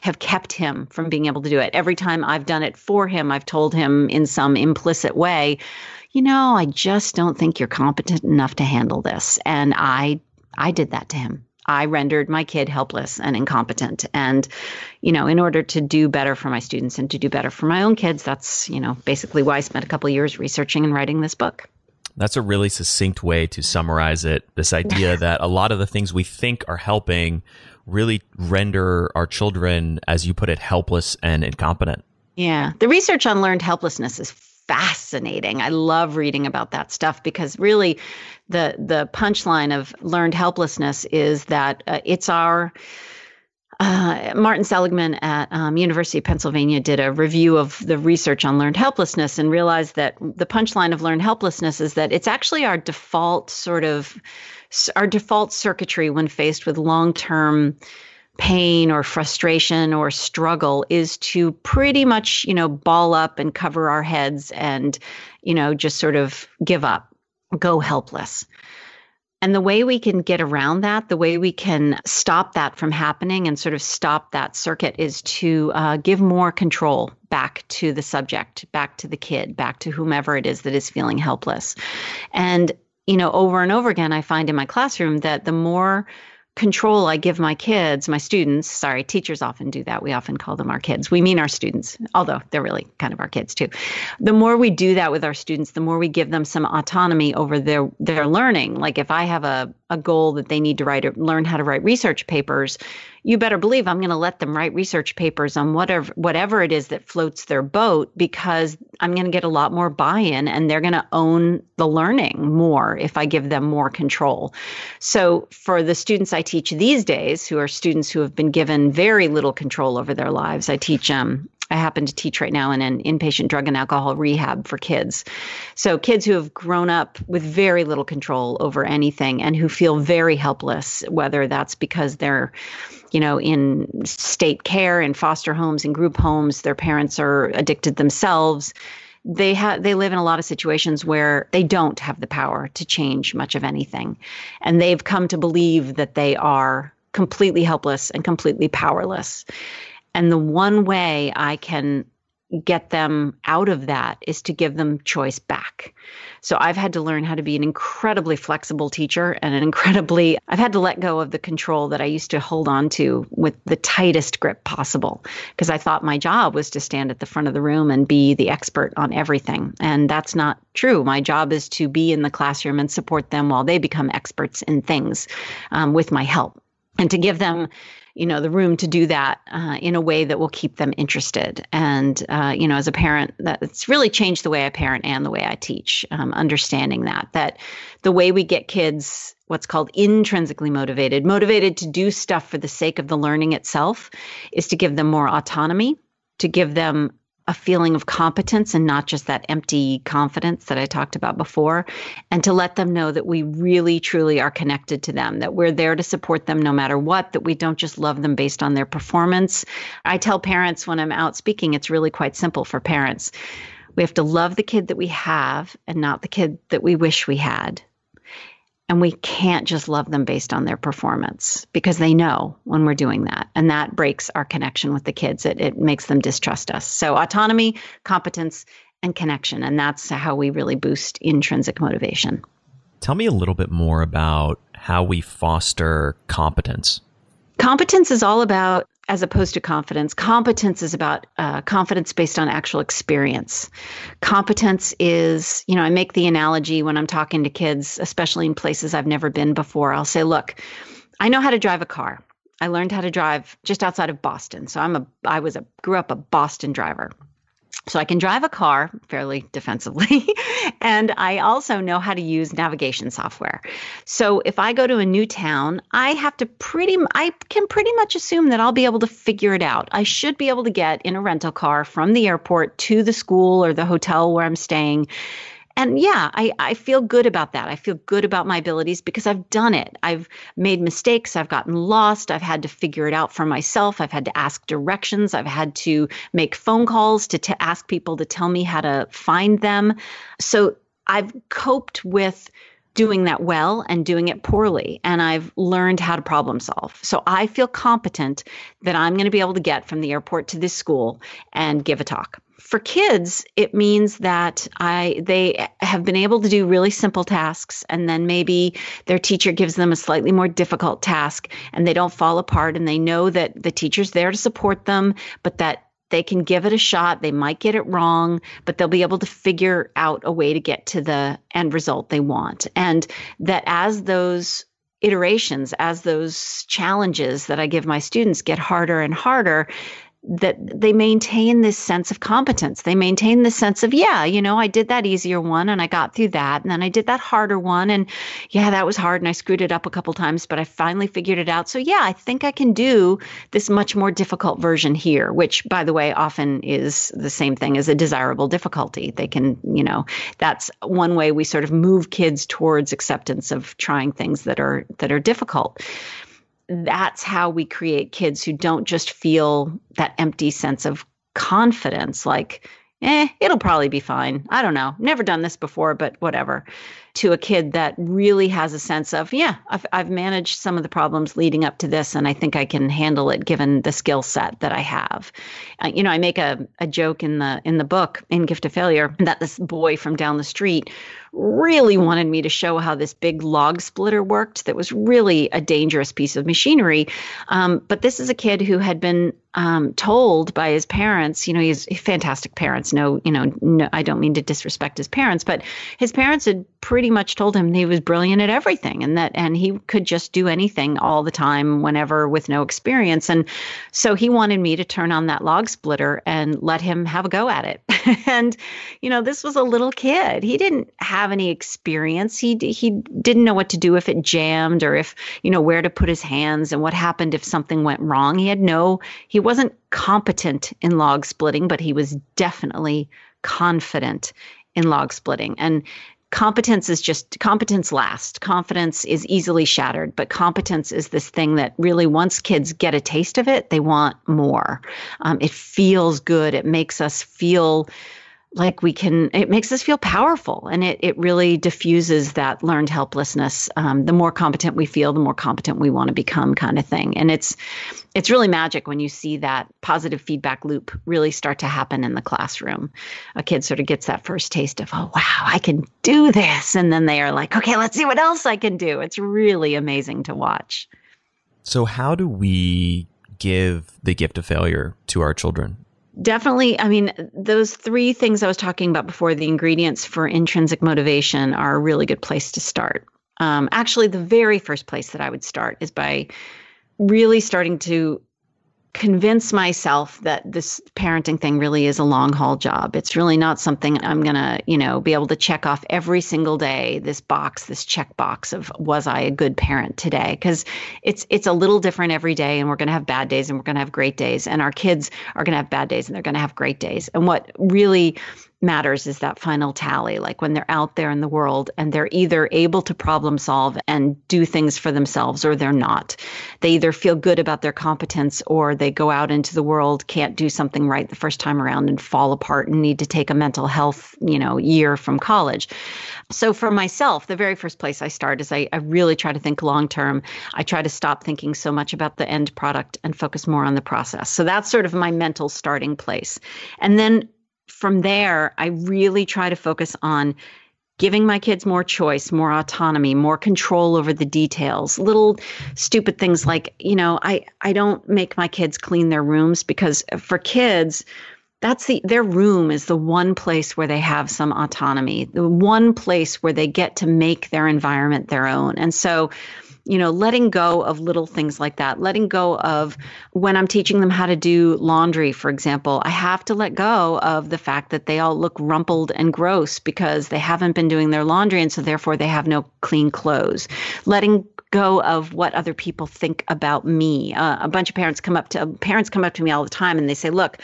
have kept him from being able to do it. Every time I've done it for him, I've told him in some implicit way, you know, I just don't think you're competent enough to handle this. And I I did that to him. I rendered my kid helpless and incompetent. And, you know, in order to do better for my students and to do better for my own kids, that's, you know, basically why I spent a couple years researching and writing this book. That's a really succinct way to summarize it. This idea that a lot of the things we think are helping really render our children, as you put it, helpless and incompetent. Yeah. The research on learned helplessness is fascinating. I love reading about that stuff because really the the punchline of learned helplessness is that uh, it's our uh, Martin Seligman at um, University of Pennsylvania did a review of the research on learned helplessness and realized that the punchline of learned helplessness is that it's actually our default sort of our default circuitry when faced with long-term pain or frustration or struggle is to pretty much, you know, ball up and cover our heads and, you know, just sort of give up, go helpless. And the way we can get around that, the way we can stop that from happening and sort of stop that circuit is to uh, give more control back to the subject, back to the kid, back to whomever it is that is feeling helpless. And, you know, over and over again, I find in my classroom that the more control I give my kids, my students, sorry, teachers often do that. We often call them our kids. We mean our students, although they're really kind of our kids too. The more we do that with our students, the more we give them some autonomy over their their learning. Like if I have a a goal that they need to write or learn how to write research papers, you better believe I'm going to let them write research papers on whatever whatever it is that floats their boat because I'm going to get a lot more buy-in and they're going to own the learning more if I give them more control. So for the students I teach these days who are students who have been given very little control over their lives, I teach um I happen to teach right now in an inpatient drug and alcohol rehab for kids. So, kids who have grown up with very little control over anything and who feel very helpless, whether that's because they're you know, in state care, in foster homes, in group homes, their parents are addicted themselves. They have they live in a lot of situations where they don't have the power to change much of anything. And they've come to believe that they are completely helpless and completely powerless. And the one way I can get them out of that is to give them choice back. So I've had to learn how to be an incredibly flexible teacher and an incredibly, I've had to let go of the control that I used to hold on to with the tightest grip possible because I thought my job was to stand at the front of the room and be the expert on everything. And that's not true. My job is to be in the classroom and support them while they become experts in things um, with my help and to give them you know the room to do that uh, in a way that will keep them interested. And uh, you know as a parent that's really changed the way i parent and the way i teach um, understanding that that the way we get kids what's called intrinsically motivated motivated to do stuff for the sake of the learning itself is to give them more autonomy to give them a feeling of competence and not just that empty confidence that I talked about before, and to let them know that we really truly are connected to them, that we're there to support them no matter what, that we don't just love them based on their performance. I tell parents when I'm out speaking, it's really quite simple for parents. We have to love the kid that we have and not the kid that we wish we had. And we can't just love them based on their performance because they know when we're doing that. And that breaks our connection with the kids. It, it makes them distrust us. So, autonomy, competence, and connection. And that's how we really boost intrinsic motivation. Tell me a little bit more about how we foster competence. Competence is all about, as opposed to confidence, competence is about uh, confidence based on actual experience. Competence is, you know, I make the analogy when I'm talking to kids, especially in places I've never been before. I'll say, look, I know how to drive a car. I learned how to drive just outside of Boston. So I'm a I was a grew up a Boston driver. So I can drive a car fairly defensively. and I also know how to use navigation software. So if I go to a new town, I have to pretty I can pretty much assume that I'll be able to figure it out. I should be able to get in a rental car from the airport to the school or the hotel where I'm staying and yeah, I, I feel good about that. I feel good about my abilities because I've done it. I've made mistakes. I've gotten lost. I've had to figure it out for myself. I've had to ask directions. I've had to make phone calls to, to ask people to tell me how to find them. So I've coped with doing that well and doing it poorly. And I've learned how to problem solve. So I feel competent that I'm going to be able to get from the airport to this school and give a talk for kids, it means that I they have been able to do really simple tasks, and then maybe their teacher gives them a slightly more difficult task, and they don't fall apart, and they know that the teacher's there to support them, but that they can give it a shot. They might get it wrong, but they'll be able to figure out a way to get to the end result they want. And that as those iterations, as those challenges that I give my students get harder and harder, that they maintain this sense of competence. They maintain this sense of, yeah, you know, I did that easier one and I got through that. And then I did that harder one. And yeah, that was hard and I screwed it up a couple times, but I finally figured it out. So yeah, I think I can do this much more difficult version here, which by the way, often is the same thing as a desirable difficulty. They can, you know, that's one way we sort of move kids towards acceptance of trying things that are that are difficult that's how we create kids who don't just feel that empty sense of confidence like eh it'll probably be fine i don't know never done this before but whatever to a kid that really has a sense of, yeah, I've, I've managed some of the problems leading up to this, and I think I can handle it given the skill set that I have. Uh, you know, I make a, a joke in the in the book in Gift of Failure that this boy from down the street really wanted me to show how this big log splitter worked. That was really a dangerous piece of machinery. Um, but this is a kid who had been um, told by his parents, you know, he's fantastic parents. No, you know, no, I don't mean to disrespect his parents, but his parents had pretty much told him he was brilliant at everything and that and he could just do anything all the time whenever with no experience. And so he wanted me to turn on that log splitter and let him have a go at it. And you know this was a little kid. He didn't have any experience. He he didn't know what to do if it jammed or if you know where to put his hands and what happened if something went wrong. He had no he wasn't competent in log splitting but he was definitely confident in log splitting. And competence is just competence last confidence is easily shattered but competence is this thing that really once kids get a taste of it they want more. Um, it feels good. It makes us feel like we can it makes us feel powerful and it, it really diffuses that learned helplessness um, the more competent we feel the more competent we want to become kind of thing. And it's it's really magic when you see that positive feedback loop really start to happen in the classroom. A kid sort of gets that first taste of oh wow i can do this and then they are like okay let's see what else i can do. It's really amazing to watch. So how do we give the gift of failure to our children definitely i mean those three things i was talking about before the ingredients for intrinsic motivation are a really good place to start. Um, actually the very first place that i would start is by really starting to convince myself that this parenting thing really is a long haul job. It's really not something I'm going to, you know, be able to check off every single day this box, this check box of was I a good parent today? Cuz it's it's a little different every day and we're going to have bad days and we're going to have great days and our kids are going to have bad days and they're going to have great days. And what really matters is that final tally like when they're out there in the world and they're either able to problem solve and do things for themselves or they're not. They either feel good about their competence or they go out into the world can't do something right the first time around and fall apart and need to take a mental health you know year from college. So for myself the very first place i start is i, I really try to think long term. I try to stop thinking so much about the end product and focus more on the process. So that's sort of my mental starting place. And then from there, I really try to focus on giving my kids more choice, more autonomy, more control over the details. Little stupid things like, you know, I I don't make my kids clean their rooms because for kids that's the their room is the one place where they have some autonomy, the one place where they get to make their environment their own. And so you know, letting go of little things like that, letting go of when I'm teaching them how to do laundry, for example, I have to let go of the fact that they all look rumpled and gross because they haven't been doing their laundry. And so therefore they have no clean clothes. Letting go of what other people think about me. Uh, a bunch of parents come up to parents come up to me all the time and they say, "Look,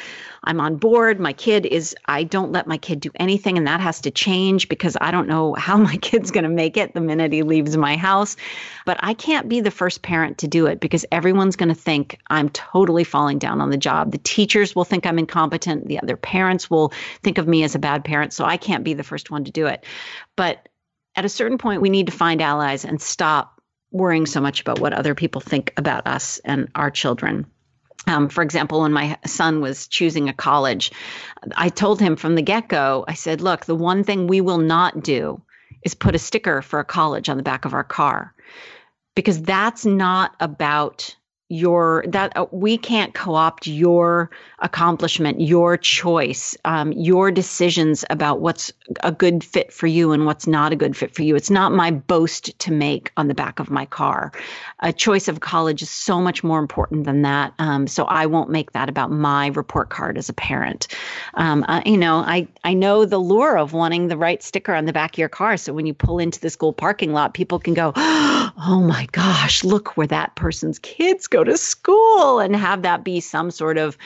I'm on board. My kid is, I don't let my kid do anything, and that has to change because I don't know how my kid's going to make it the minute he leaves my house. But I can't be the first parent to do it because everyone's going to think I'm totally falling down on the job. The teachers will think I'm incompetent. The other parents will think of me as a bad parent. So I can't be the first one to do it. But at a certain point, we need to find allies and stop worrying so much about what other people think about us and our children. Um, for example, when my son was choosing a college, I told him from the get go, I said, look, the one thing we will not do is put a sticker for a college on the back of our car because that's not about your that uh, we can't co-opt your accomplishment your choice um, your decisions about what's a good fit for you and what's not a good fit for you. It's not my boast to make on the back of my car. A choice of college is so much more important than that um, so i won't make that about my report card as a parent. Um, you know i i know the lure of wanting the right sticker on the back of your car so when you pull into the school parking lot people can go oh my gosh look where that person's kids go to school and have that be some sort of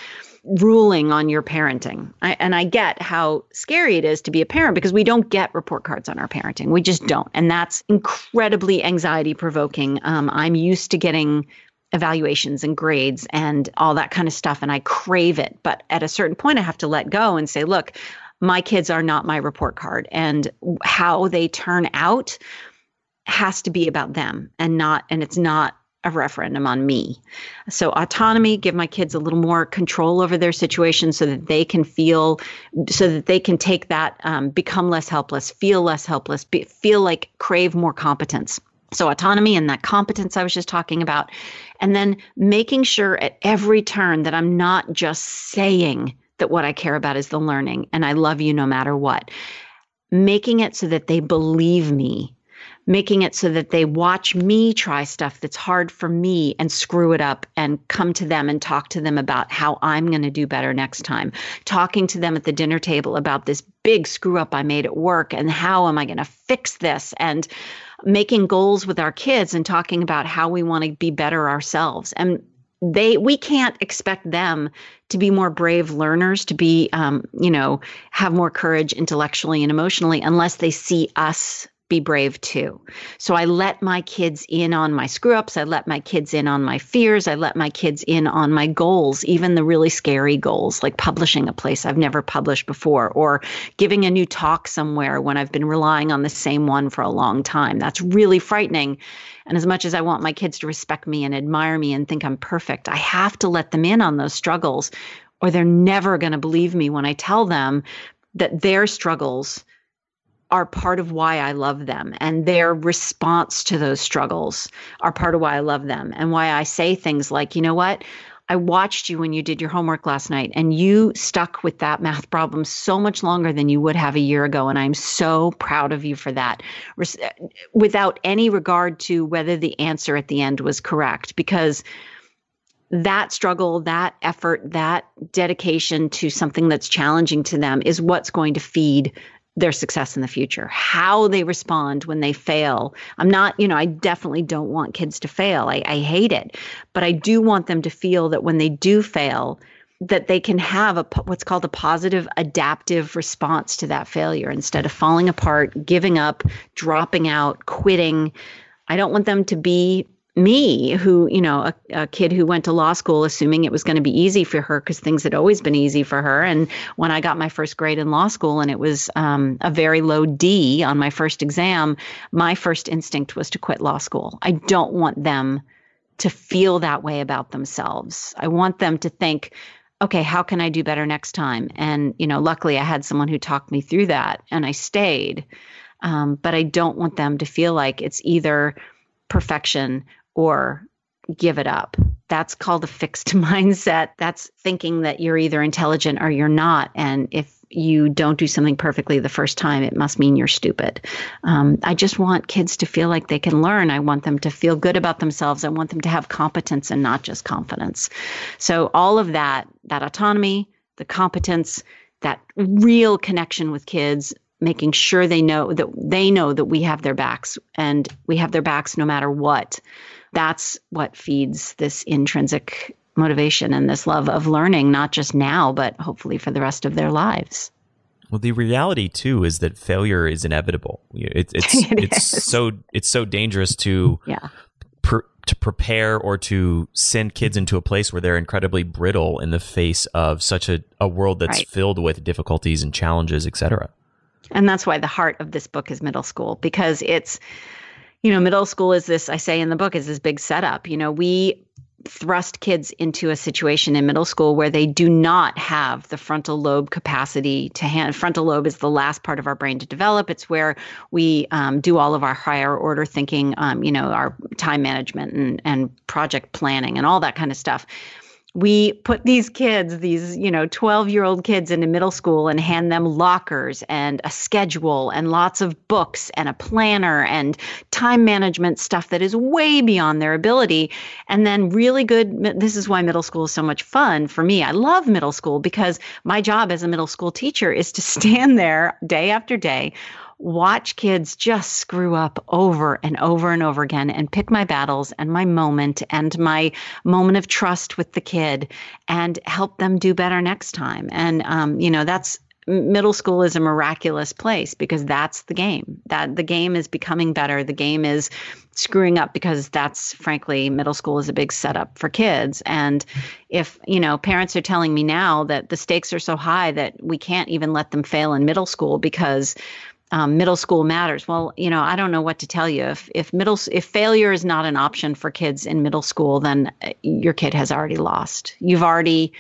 ruling on your parenting. I, and I get how scary it is to be a parent because we don't get report cards on our parenting. We just don't. And that's incredibly anxiety provoking. Um, I'm used to getting evaluations and grades and all that kind of stuff, and I crave it. But at a certain point, I have to let go and say, look, my kids are not my report card. And how they turn out has to be about them and not, and it's not a referendum on me. So, autonomy, give my kids a little more control over their situation so that they can feel, so that they can take that, um, become less helpless, feel less helpless, be, feel like crave more competence. So, autonomy and that competence I was just talking about. And then making sure at every turn that I'm not just saying that what I care about is the learning and I love you no matter what. Making it so that they believe me making it so that they watch me try stuff that's hard for me and screw it up and come to them and talk to them about how I'm going to do better next time. Talking to them at the dinner table about this big screw up I made at work and how am I going to fix this and making goals with our kids and talking about how we want to be better ourselves. And they we can't expect them to be more brave learners to be um, you know have more courage intellectually and emotionally unless they see us be brave too. So I let my kids in on my screw ups. I let my kids in on my fears. I let my kids in on my goals, even the really scary goals, like publishing a place I've never published before or giving a new talk somewhere when I've been relying on the same one for a long time. That's really frightening. And as much as I want my kids to respect me and admire me and think I'm perfect, I have to let them in on those struggles or they're never going to believe me when I tell them that their struggles are part of why I love them and their response to those struggles are part of why I love them and why I say things like, you know what? I watched you when you did your homework last night and you stuck with that math problem so much longer than you would have a year ago. And I'm so proud of you for that uh, without any regard to whether the answer at the end was correct because that struggle, that effort, that dedication to something that's challenging to them is what's going to feed their success in the future, how they respond when they fail. I'm not, you know, I definitely don't want kids to fail. I, I hate it. But I do want them to feel that when they do fail, that they can have a what's called a positive adaptive response to that failure instead of falling apart, giving up, dropping out, quitting. I don't want them to be me who you know a, a, kid who went to law school assuming it was going to be easy for her because things had always been easy for her. And when i got my first grade in law school and it was um, a very low d on my first exam my first instinct was to quit law school. I don't want them to feel that way about themselves. I want them to think okay how can i do better next time? And you know luckily i had someone who talked me through that and i stayed. Um, but I don't want them to feel like it's either perfection or give it up. That's called a fixed mindset. That's thinking that you're either intelligent or you're not. And if you don't do something perfectly the first time, it must mean you're stupid. Um, I just want kids to feel like they can learn. I want them to feel good about themselves. I want them to have competence and not just confidence. So, all of that, that autonomy, the competence, that real connection with kids, making sure they know that they know that we have their backs and we have their backs no matter what that's what feeds this intrinsic motivation and this love of learning, not just now, but hopefully for the rest of their lives. Well, the reality too is that failure is inevitable. It, it's it it's is. so it's so dangerous to yeah. to prepare or to send kids into a place where they're incredibly brittle in the face of such a, a world that's right. filled with difficulties and challenges, etc. And that's why the heart of this book is middle school because it's you know, middle school is this, I say in the book, is this big setup. You know, we thrust kids into a situation in middle school where they do not have the frontal lobe capacity to hand frontal lobe is the last part of our brain to develop it's where we um, do all of our higher order thinking um, you know our time management and, and project planning and all that kind of stuff we put these kids, these, you know, 12 year old kids into middle school and hand them lockers and a schedule and lots of books and a planner and time management stuff that is way beyond their ability. And then really good, this is why middle school is so much fun for me. I love middle school because my job as a middle school teacher is to stand there day after day watch kids just screw up over and over and over again and pick my battles and my moment and my moment of trust with the kid and help them do better next time. And, um, you know, that's middle school is a miraculous place because that's the game. That the game is becoming better. The game is screwing up because that's frankly middle school is a big setup for kids. And if you know parents are telling me now that the stakes are so high that we can't even let them fail in middle school because um, middle school matters. Well, you know, I don't know what to tell you. If if middle if failure is not an option for kids in middle school, then uh, your kid has already lost. You've already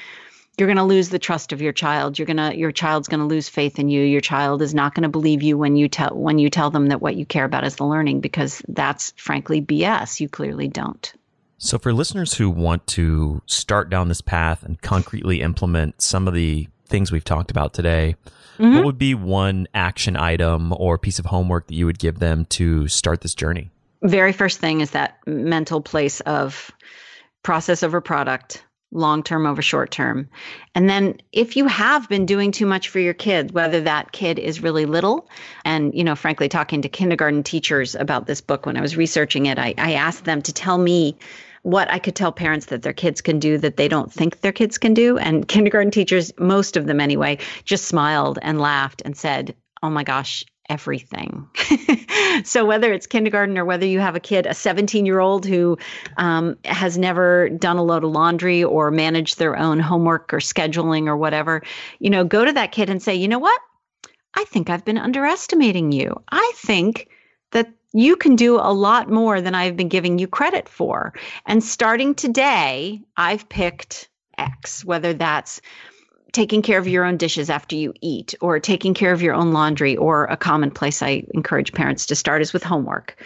you're going to lose the trust of your child. You're going to your child's going to lose faith in you. Your child is not going to believe you when you tell when you tell them that what you care about is the learning because that's frankly BS. You clearly don't. So for listeners who want to start down this path and concretely implement some of the things we've talked about today, Mm-hmm. What would be one action item or piece of homework that you would give them to start this journey? Very first thing is that mental place of process over product, long term over short term. And then if you have been doing too much for your kid, whether that kid is really little, and, you know, frankly, talking to kindergarten teachers about this book when I was researching it, I, I asked them to tell me what I could tell parents that their kids can do that they don't think their kids can do. And kindergarten teachers, most of them anyway, just smiled and laughed and said, Oh my gosh, everything. so whether it's kindergarten or whether you have a kid, a 17 year old who um, has never done a load of laundry or managed their own homework or scheduling or whatever, you know, go to that kid and say, you know what? I think I've been underestimating you. I think you can do a lot more than I've been giving you credit for. And starting today, I've picked X, whether that's taking care of your own dishes after you eat or taking care of your own laundry or a common place I encourage parents to start is with homework.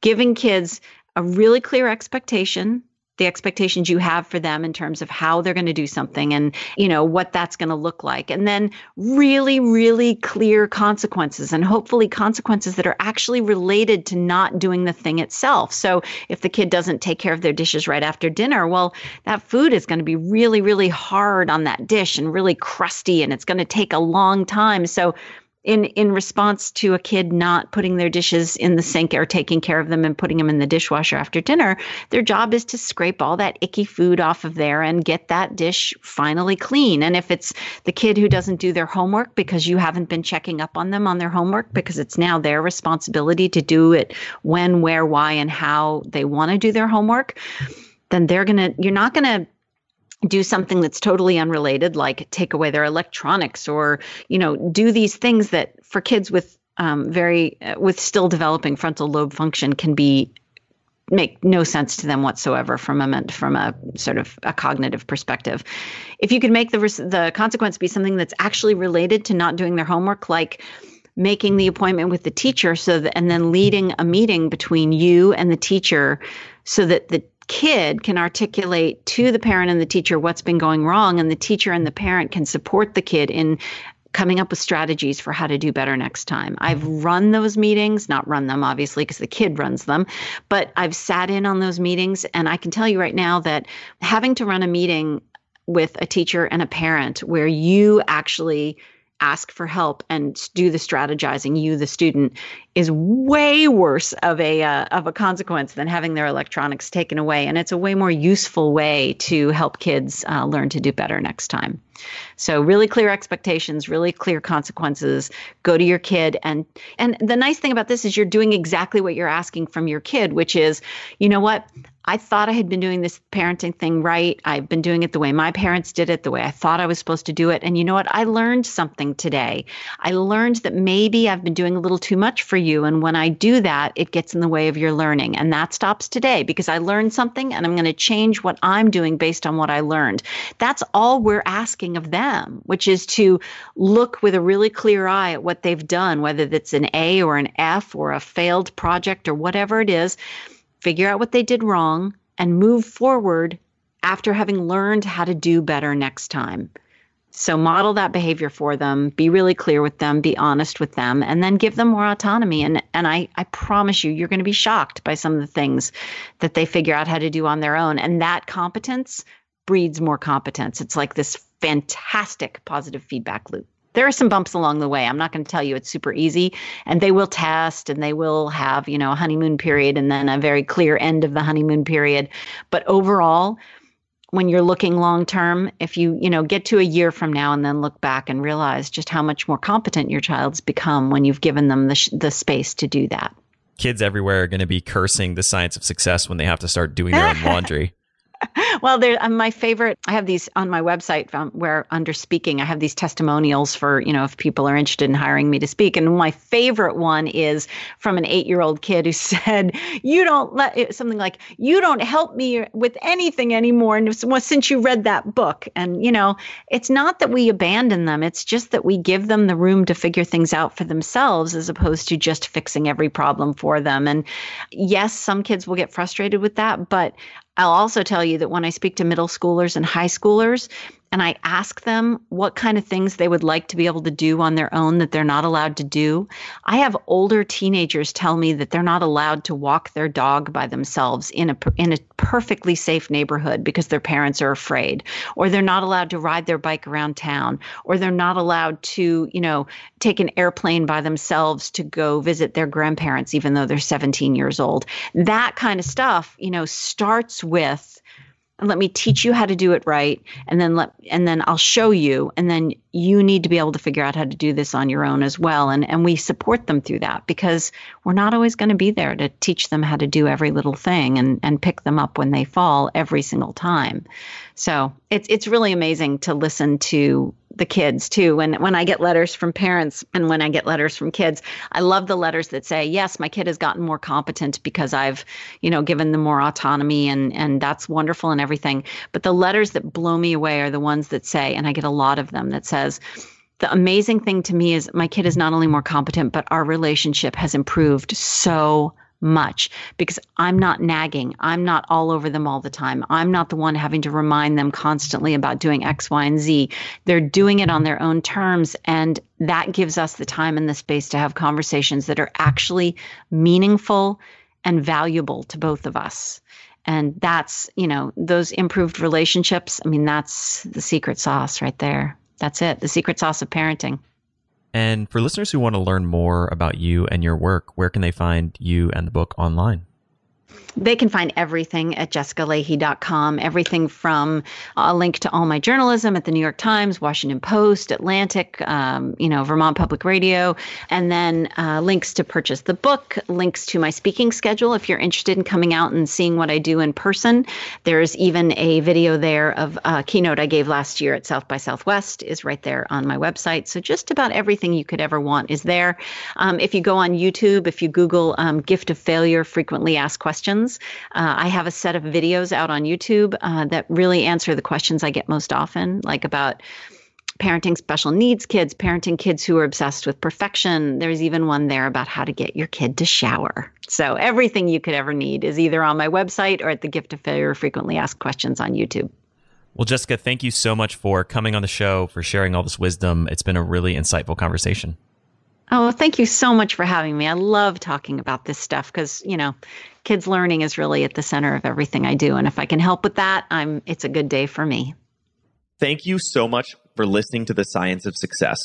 Giving kids a really clear expectation the expectations you have for them in terms of how they're going to do something and you know what that's going to look like. And then really really clear consequences and hopefully consequences that are actually related to not doing the thing itself. So if the kid doesn't take care of their dishes right after dinner well that food is going to be really really hard on that dish and really crusty and it's going to take a long time. So in in response to a kid not putting their dishes in the sink or taking care of them and putting them in the dishwasher after dinner their job is to scrape all that icky food off of there and get that dish finally clean. And if it's the kid who doesn't do their homework because you haven't been checking up on them on their homework because it's now their responsibility to do it when where why and how they want to do their homework then they're going to you're not going to do something that's totally unrelated like take away their electronics or you know do these things that for kids with um, very uh, with still developing frontal lobe function can be make no sense to them whatsoever from a from a sort of a cognitive perspective. If you could make the the consequence be something that's actually related to not doing their homework, like making the appointment with the teacher so that and then leading a meeting between you and the teacher so that the kid can articulate to the parent and the teacher what's been going wrong and the teacher and the parent can support the kid in coming up with strategies for how to do better next time. I've mm-hmm. run those meetings, not run them obviously because the kid runs them, but I've sat in on those meetings and I can tell you right now that having to run a meeting with a teacher and a parent where you actually ask for help and do the strategizing you the student is way worse of a uh, of a consequence than having their electronics taken away. And it's a way more useful way to help kids uh, learn to do better next time. So really clear expectations really clear consequences. Go to your kid. And and the nice thing about this is you're doing exactly what you're asking from your kid which is you know what I thought I had been doing this parenting thing right. I've been doing it the way my parents did it, the way I thought I was supposed to do it. And you know what? I learned something today. I learned that maybe I've been doing a little too much for you. And when I do that, it gets in the way of your learning. And that stops today because I learned something and I'm going to change what I'm doing based on what I learned. That's all we're asking of them, which is to look with a really clear eye at what they've done, whether that's an A or an F or a failed project or whatever it is figure out what they did wrong, and move forward after having learned how to do better next time. So model that behavior for them, be really clear with them, be honest with them, and then give them more autonomy. And and I, I promise you, you're going to be shocked by some of the things that they figure out how to do on their own. And that competence breeds more competence. It's like this fantastic positive feedback loop there are some bumps along the way. I'm not going to tell you it's super easy. And they will test and they will have, you know, a honeymoon period and then a very clear end of the honeymoon period. But overall, when you're looking long term, if you, you know, get to a year from now and then look back and realize just how much more competent your child's become when you've given them the, sh- the space to do that. Kids everywhere are going to be cursing the science of success when they have to start doing their own laundry. well, there, um, my favorite. I have these on my website um, where under speaking, I have these testimonials for you know if people are interested in hiring me to speak. And my favorite one is from an eight-year-old kid who said, "You don't let something like you don't help me with anything anymore since you read that book." And you know, it's not that we abandon them; it's just that we give them the room to figure things out for themselves, as opposed to just fixing every problem for them. And yes, some kids will get frustrated with that, but I'll also tell you that when I speak to middle schoolers and high schoolers, and I ask them what kind of things they would like to be able to do on their own that they're not allowed to do. I have older teenagers tell me that they're not allowed to walk their dog by themselves in a in a perfectly safe neighborhood because their parents are afraid, or they're not allowed to ride their bike around town, or they're not allowed to, you know, take an airplane by themselves to go visit their grandparents even though they're 17 years old. That kind of stuff, you know, starts with and let me teach you how to do it right and then let and then I'll show you and then you need to be able to figure out how to do this on your own as well. And and we support them through that because we're not always going to be there to teach them how to do every little thing and and pick them up when they fall every single time. So it's it's really amazing to listen to the kids too. When when I get letters from parents and when I get letters from kids, I love the letters that say, "Yes, my kid has gotten more competent because I've, you know, given them more autonomy and and that's wonderful and everything." But the letters that blow me away are the ones that say, and I get a lot of them that says, the amazing thing to me is my kid is not only more competent, but our relationship has improved so much because I'm not nagging. I'm not all over them all the time. I'm not the one having to remind them constantly about doing X, Y, and Z. They're doing it on their own terms. And that gives us the time and the space to have conversations that are actually meaningful and valuable to both of us. And that's, you know, those improved relationships. I mean, that's the secret sauce right there. That's it, the secret sauce of parenting. And for listeners who want to learn more about you and your work, where can they find you and the book online? They can find everything at jessicalahey.com, everything from a link to all my journalism at the New York Times, Washington Post, Atlantic, um, you know, Vermont Public Radio, and then uh, links to purchase the book, links to my speaking schedule if you're interested in coming out and seeing what I do in person. There's even a video there of a keynote I gave last year at South by Southwest is right there on my website. So just about everything you could ever want is there. Um, if you go on YouTube, if you Google um, "gift of failure," frequently asked questions questions. Uh, I have a set of videos out on YouTube uh, that really answer the questions I get most often, like about parenting special needs kids, parenting kids who are obsessed with perfection. There's even one there about how to get your kid to shower. So everything you could ever need is either on my website or at the Gift of Failure Frequently Asked Questions on YouTube. Well, Jessica, thank you so much for coming on the show, for sharing all this wisdom. It's been a really insightful conversation. Oh, thank you so much for having me. I love talking about this stuff because, you know, kids learning is really at the center of everything I do. And if I can help with that, I'm it's a good day for me. Thank you so much for listening to the Science of Success.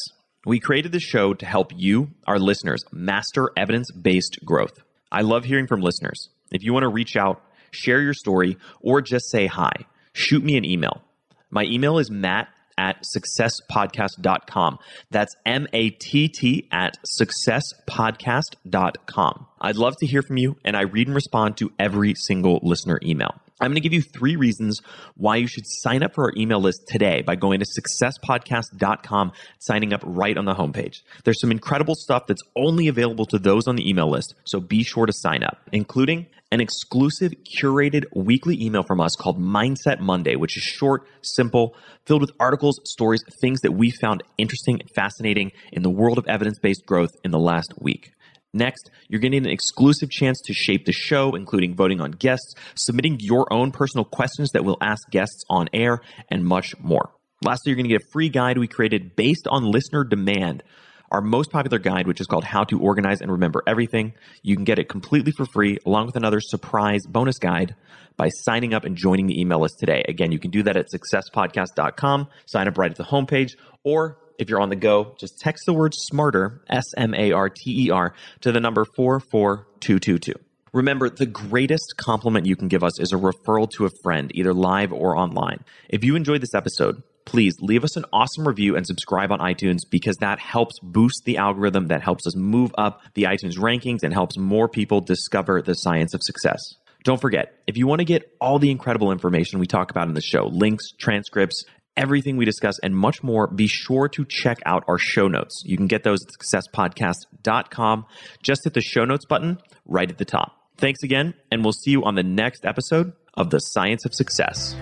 We created this show to help you, our listeners, master evidence based growth. I love hearing from listeners. If you want to reach out, share your story, or just say hi, shoot me an email. My email is matt at successpodcast.com. That's M A T T at successpodcast.com. I'd love to hear from you, and I read and respond to every single listener email. I'm going to give you three reasons why you should sign up for our email list today by going to successpodcast.com, signing up right on the homepage. There's some incredible stuff that's only available to those on the email list, so be sure to sign up, including an exclusive curated weekly email from us called Mindset Monday, which is short, simple, filled with articles, stories, things that we found interesting and fascinating in the world of evidence based growth in the last week. Next, you're getting an exclusive chance to shape the show, including voting on guests, submitting your own personal questions that we'll ask guests on air, and much more. Lastly, you're going to get a free guide we created based on listener demand our most popular guide, which is called How to Organize and Remember Everything. You can get it completely for free, along with another surprise bonus guide by signing up and joining the email list today. Again, you can do that at successpodcast.com, sign up right at the homepage, or if you're on the go, just text the word smarter, S M A R T E R, to the number 44222. Remember, the greatest compliment you can give us is a referral to a friend, either live or online. If you enjoyed this episode, please leave us an awesome review and subscribe on iTunes because that helps boost the algorithm, that helps us move up the iTunes rankings, and helps more people discover the science of success. Don't forget, if you want to get all the incredible information we talk about in the show, links, transcripts, everything we discuss, and much more, be sure to check out our show notes. You can get those at successpodcast.com. Just hit the show notes button right at the top. Thanks again, and we'll see you on the next episode of The Science of Success.